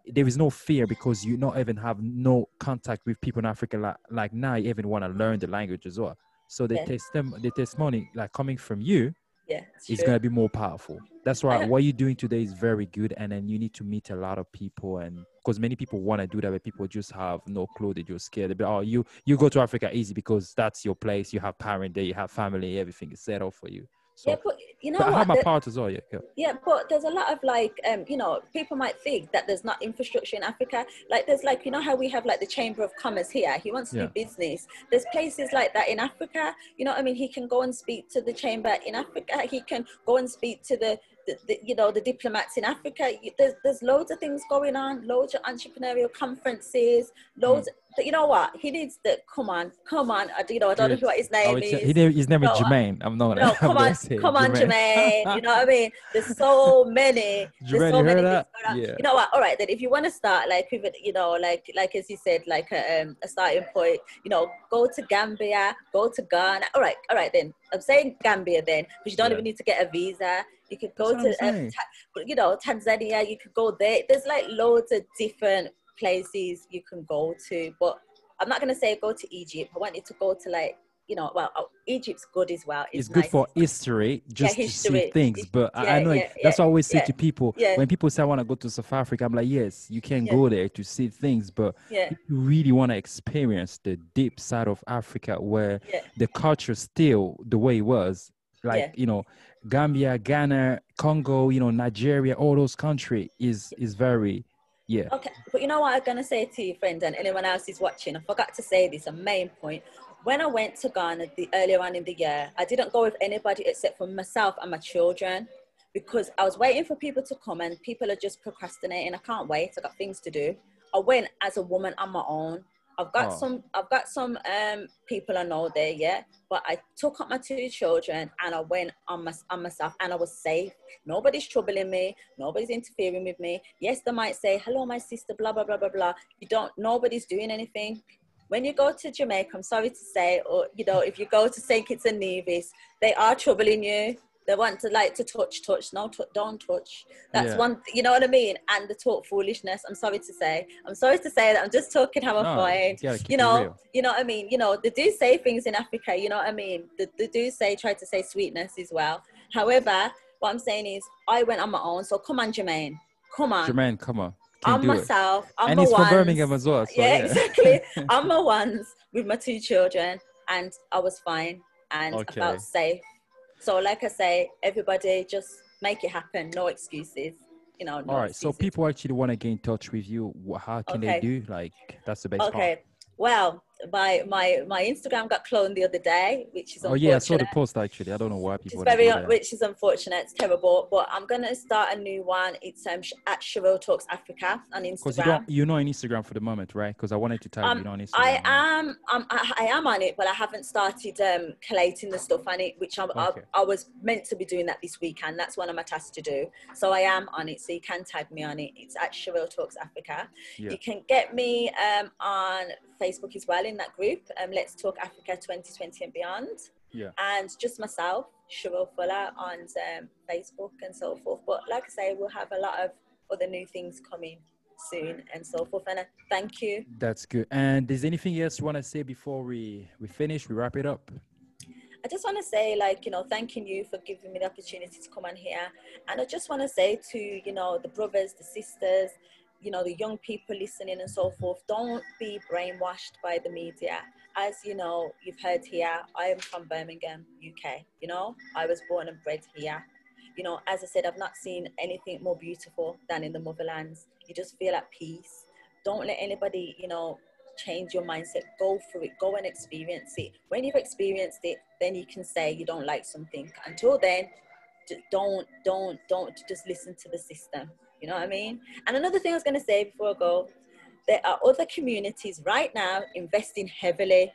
there is no fear because you not even have no contact with people in Africa like, like now you even want to learn the language as well. So the Yeah. testim- the testimony like coming from you Yeah. Is gonna be more powerful. That's why what you're doing today is very good, and then you need to meet a lot of people, and because many people want to do that, but people just have no clue. that you're scared. But oh, you you go to Africa easy because that's your place. You have parent there, you have family, everything is set up for you. So, yeah, but you know but I what? have my The- part as well. Yeah, yeah. Yeah, but there's a lot of like, um, you know, people might think that there's not infrastructure in Africa. Like, there's like, you know, how we have like the Chamber of Commerce here. He wants to Yeah. do business. There's places like that in Africa. You know, what I mean, he can go and speak to the chamber in Africa. He can go and speak to the, the, the you know, the diplomats in Africa. You- There's there's loads of things going on. Loads of entrepreneurial conferences. Loads. You know what? He needs to come on, come on. I, you know, I don't know what his name is. say- he name, his name is I- Jermaine. I'm not. No, come on, come on, Jermaine. You know what I mean? There's so many. There's Jermaine, so you many heard that? things going on. Yeah. You know what? All right, then. If you want to start, like with, you know, like like as you said, like a, um, a starting point. You know, go to Gambia, go to Ghana. All right, all right then. I'm saying Gambia then, because you don't Yeah. even need to get a visa. You could go That's to, um. Ta- you know, Tanzania. You could go there. There's like loads of different places you can go to, but I'm not gonna say go to Egypt. I want you to go to like you know, well, oh, Egypt's good as well. It's, it's good nice. for history, just yeah, history. to see things. But yeah, I know yeah, that's what I always say to people when people say I want to go to South Africa. I'm like, yes, you can go there to see things, but if you really want to experience the deep side of Africa where the culture still the way it was, like you know, Gambia, Ghana, Congo, you know, Nigeria, all those countries is is very yeah. Okay, but you know what I'm gonna say to you, friend, and anyone else is watching. I forgot to say this. A main point when I went to Ghana the, earlier on in the year, I didn't go with anybody except for myself and my children because I was waiting for people to come and people are just procrastinating. I can't wait. I got things to do. I went as a woman on my own. I've got oh. some I've got some um, people I know there, yeah. But I took up my two children and I went on my on myself and I was safe. Nobody's troubling me, nobody's interfering with me. Yes, they might say, Hello, my sister, blah blah blah blah blah. You don't nobody's doing anything when you go to Jamaica, I'm sorry to say, or you know, if you go to St. Kitts and Nevis, they are troubling you. They want to like to touch, touch, no, t- don't touch. That's yeah. one, you know what I mean? And the talk foolishness. I'm sorry to say. I'm sorry to say that. I'm just talking how I no, find. You, know, you know what I mean. You know, they do say things in Africa. You know what I mean. They, they do say try to say sweetness as well. However, what I'm saying is, I went on my own. So come on, Jermaine. Come on. Jermaine, come on. I'm myself. It. I'm and he's from Birmingham as well. So yeah, yeah, exactly. I'm my ones with my two children, and I was fine and okay. I felt safe. So, like I say, everybody just make it happen. No excuses. You know. No All right. Excuses. So, people actually want to get in touch with you. How can okay. they do? Like, that's the best okay. part. Well, my my my Instagram got cloned the other day, which is oh yeah, I saw the post actually. I don't know why people. Which is very, which is unfortunate. It's terrible, but I'm gonna start a new one. It's um at Sherelle Talks Africa on Instagram. Because you don't, you're not on Instagram for the moment, right? Because I wanted to tell um, you on Instagram. I am, um, I, I, am on it, but I haven't started um collating the stuff on it, which I'm, okay. I, I was meant to be doing that this weekend. That's one of my tasks to do. So I am on it. So you can tag me on it. It's at Sherelle Talks Africa. Yeah. You can get me um on Facebook as well in that group. Um, Let's Talk Africa 2020 and beyond. Yeah. And just myself, Sherelle Fuller, on um, Facebook and so forth. But like I say, we'll have a lot of other new things coming soon and so forth. And uh, thank you. That's good. And is anything else you want to say before we we finish? We wrap it up. I just want to say, like, you know, thanking you for giving me the opportunity to come on here. And I just want to say to, you know, the brothers, the sisters, you know the young people listening and so forth don't be brainwashed by the media. As you know you've heard here i am from birmingham uk you know i was born and bred here. You know as i said i've not seen anything more beautiful than in the motherlands. You just feel at peace. Don't let anybody you know change your mindset. Go through it. Go and experience it. When you've experienced it then you can say you don't like something. Until then don't don't don't just listen to the system you know what I mean? And another thing I was going to say before I go, there are other communities right now investing heavily,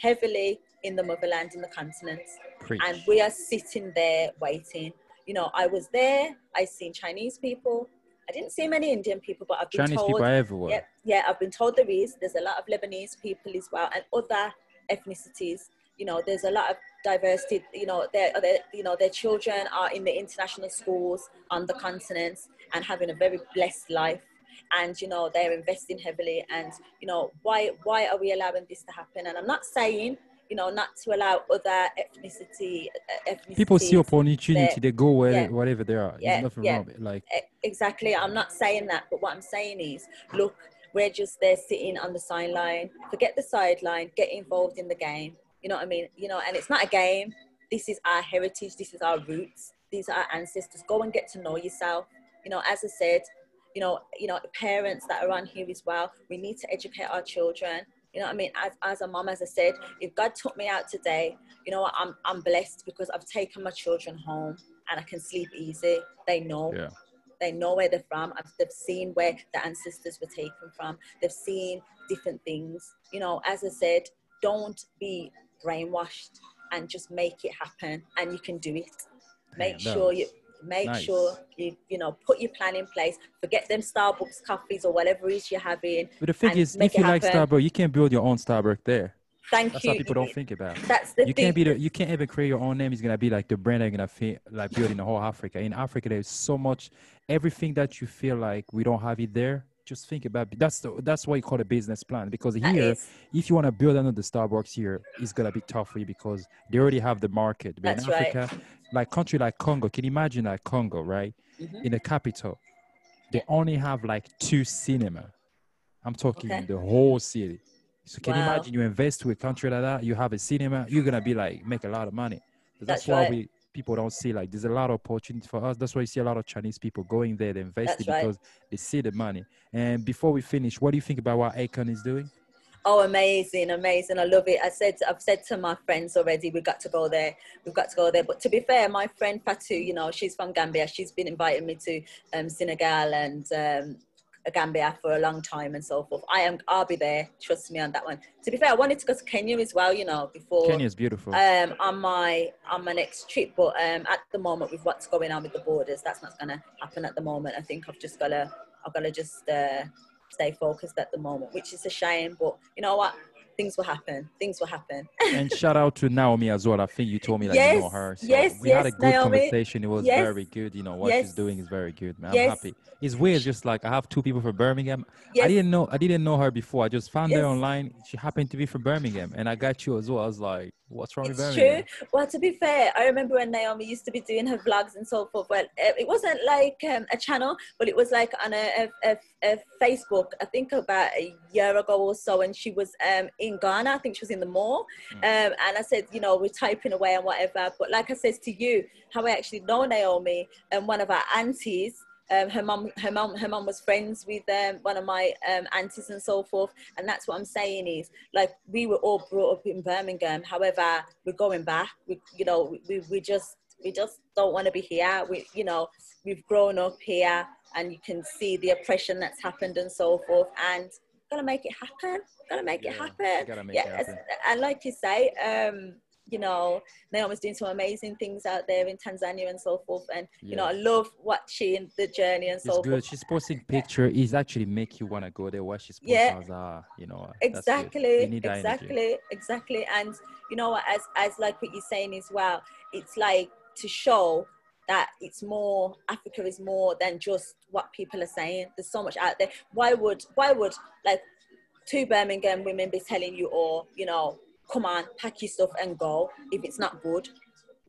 heavily in the motherland, in the continent. Preach. And we are sitting there waiting. You know, I was there, I seen Chinese people. I didn't see many Indian people, but I've been Chinese told. people everywhere. Yeah, yeah, I've been told there is. There's a lot of Lebanese people as well, and other ethnicities. You know, there's a lot of diversity. You know, their, their you know their children are in the international schools on the continents and having a very blessed life and you know they're investing heavily and you know why why are we allowing this to happen? And i'm not saying you know not to allow other ethnicity uh, people see opportunity they go where yeah. whatever they are. Yeah, There's nothing yeah. wrong like exactly. I'm not saying that but what i'm saying is look we're just there sitting on the sideline. Forget the sideline. Get involved in the game. You know what i mean? You know and it's not a game. This is our heritage. This is our roots. These are our ancestors. Go and get to know yourself you know, as I said, you know, you know, parents that are on here as well, we need to educate our children. You know what I mean? As, as a mom, as I said, if God took me out today, you know what, I'm, I'm blessed because I've taken my children home and I can sleep easy. They know. Yeah. They know where they're from. They've seen where the ancestors were taken from. They've seen different things. You know, as I said, don't be brainwashed and just make it happen and you can do it. Make sure you Make nice. sure you you know put your plan in place. Forget them Starbucks coffees or whatever it is you're having. But the thing is, if you like Starbucks, you can build your own Starbucks there. Thank That's you. That's people don't think about. That's the you thing. can't be the, you can't even create your own name. It's gonna be like the brand are gonna feel like building the whole Africa. In Africa, there's so much everything that you feel like we don't have it there. Just think about that's the that's why you call it business plan because here if you want to build another Starbucks here, it's gonna be tough for you because they already have the market. But That's in right. Africa, like country like Congo, can you imagine like Congo, right? Mhm. In the capital, they only have like two cinema. I'm talking Okay. the whole city. So can you imagine you invest to a country like that, you have a cinema, you're gonna be like make a lot of money. That's, That's why right. we people don't see like there's a lot of opportunity for us. That's why you see a lot of Chinese people going there, they invest That's it right. because they see the money. And before we finish, what do you think about what Akon is doing? Oh, amazing, amazing. I love it. I said, I've said to my friends already, we've got to go there. We've got to go there. But to be fair, my friend Fatu, you know, she's from Gambia. She's been inviting me to um, Senegal and um, Gambia for a long time and so forth. I am, I'll be there. Trust me on that one. To be fair, I wanted to go to Kenya as well, you know, before Kenya is beautiful. um, on my on my next trip. But um, at the moment, with what's going on with the borders, that's not going to happen at the moment. I think I've just got to I've got to just uh, stay focused at the moment, which is a shame. But you know what? Things will happen. Things will happen. and shout out to Naomi as well. I think you told me like you know her. So yes, we had a good Naomi. conversation. It was Yes. very good. You know what she's doing is very good, man. I'm happy. It's weird, just like I have two people from Birmingham. I didn't know I didn't know her before. I just found her online. She happened to be from Birmingham, and I got you as well. I was like, "What's wrong with It's true. Well, to be fair, I remember when Naomi used to be doing her vlogs and so forth. Well, uh, it wasn't like um, a channel, but it was like on a, a, a, Facebook. I think about a year ago or so, and she was um, in Ghana. I think she was in the mall, Mm. um, and I said, you know, we're typing away and whatever. But like I said to you, how I actually know Naomi and one of our aunties. Um, her mum her mom, her mom was friends with um, one of my um, aunties and so forth, and that's what I'm saying is like we were all brought up in Birmingham. However, we're going back. We, you know, we, we just we just don't want to be here. We, you know, we've grown up here, and you can see the oppression that's happened and so forth. And gotta make it happen. Gotta make it Yeah, happen. gotta make yeah, it happen. and like you say, um, you know, Naomi's doing some amazing things out there in Tanzania and so forth. And you know, I love watching the journey and It's so good. forth. She's posting picture. It's actually make you want to go there. What she's posting, Yeah. Ah, you know, exactly exactly exactly and you know what as as like what you're saying as well it's like to show that it's more africa is more than just what people are saying there's so much out there why would why would like two birmingham women be telling you or you know come on pack your stuff and go if it's not good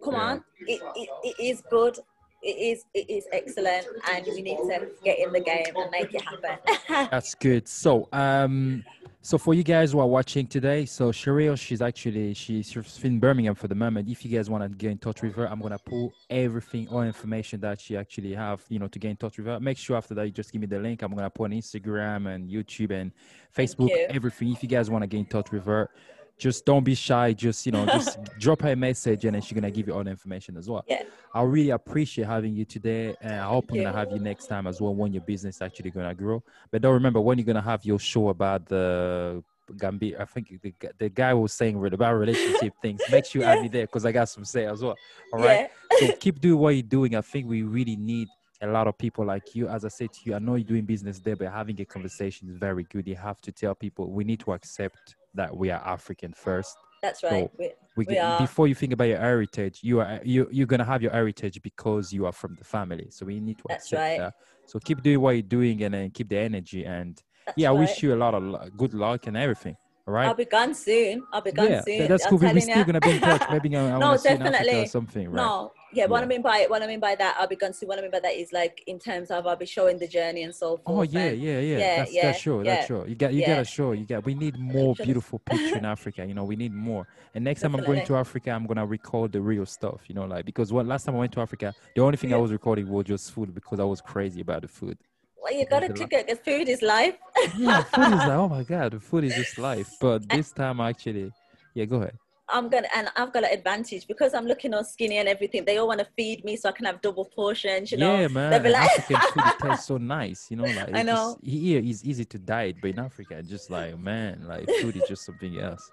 come Yeah. on it, it, it is good it is it is excellent and we need to get in the game and make it happen That's good. So, um, so for you guys who are watching today, so Sherelle, she's actually she's in Birmingham for the moment. If you guys want to get in touch with her, I'm gonna pull everything, all information that she actually have, you know, to get in touch with her. Make sure after that you just give me the link. I'm gonna put on Instagram and YouTube and Facebook, everything. If you guys want to get in touch with her, just don't be shy. Just you know, just drop her a message, and then she's gonna give you all the information as well. Yeah. I really appreciate having you today, and I hope I'm you. gonna have you next time as well when your business actually gonna grow. But don't remember when you're gonna have your show about the Gambia. I think the, the guy was saying about relationship things. Make sure you add Yeah. me there because I got some say as well. All right. yeah So keep doing what you're doing. I think we really need a lot of people like you. As I said to you, I know you're doing business there, but having a conversation is very good. You have to tell people we need to accept that we are African first. That's right. So, We- We, We get- are. before you think about your heritage, you are you you're gonna have your heritage because you are from the family. So we need to That's accept right. that. So keep doing what you're doing and then keep the energy. And that's yeah, I right. wish you a lot of good luck and everything. All right. I'll be gone soon. I'll be gone yeah, soon. tha- that's cool. We- We're still gonna be in touch. Maybe I, I No, wanna see you in Africa or something, right? No, yeah. What I mean by what I mean by that, I'll be gone soon. What I mean by that is like in terms of I'll be showing the journey and so oh, forth. Oh yeah, yeah, yeah. yeah, that's yeah, that's sure. That's sure. You got you yeah. gotta show. You got. We need more beautiful picture in Africa. You know, we need more. And next time I'm going to Africa, I'm gonna record the real stuff. You know, like because what last time I went to Africa, the only thing I was recording was just food because I was crazy about the food. Well, you gotta cook it because food is life. Yeah, food is like oh my god, the food is just life. But this time actually, yeah, go ahead. I'm gonna and I've got an advantage because I'm looking all skinny and everything. They all want to feed me so I can have double portions. You know, yeah, man. they'll be like, African food tastes so nice. You know, like I know. Just, here it's easy to diet, but in Africa, just like man, like food is just something else.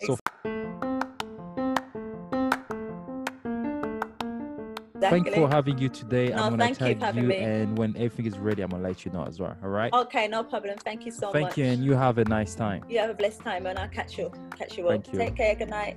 So thank you for having you today. No, I'm gonna thank you tag for having you, me. and when everything is ready, I'm gonna let you know as well. All right. Okay, no problem. Thank you so Thank much. Thank you, and you have a nice time. You have a blessed time, and I'll catch you. Catch you all. Thank you. Take care. Good night.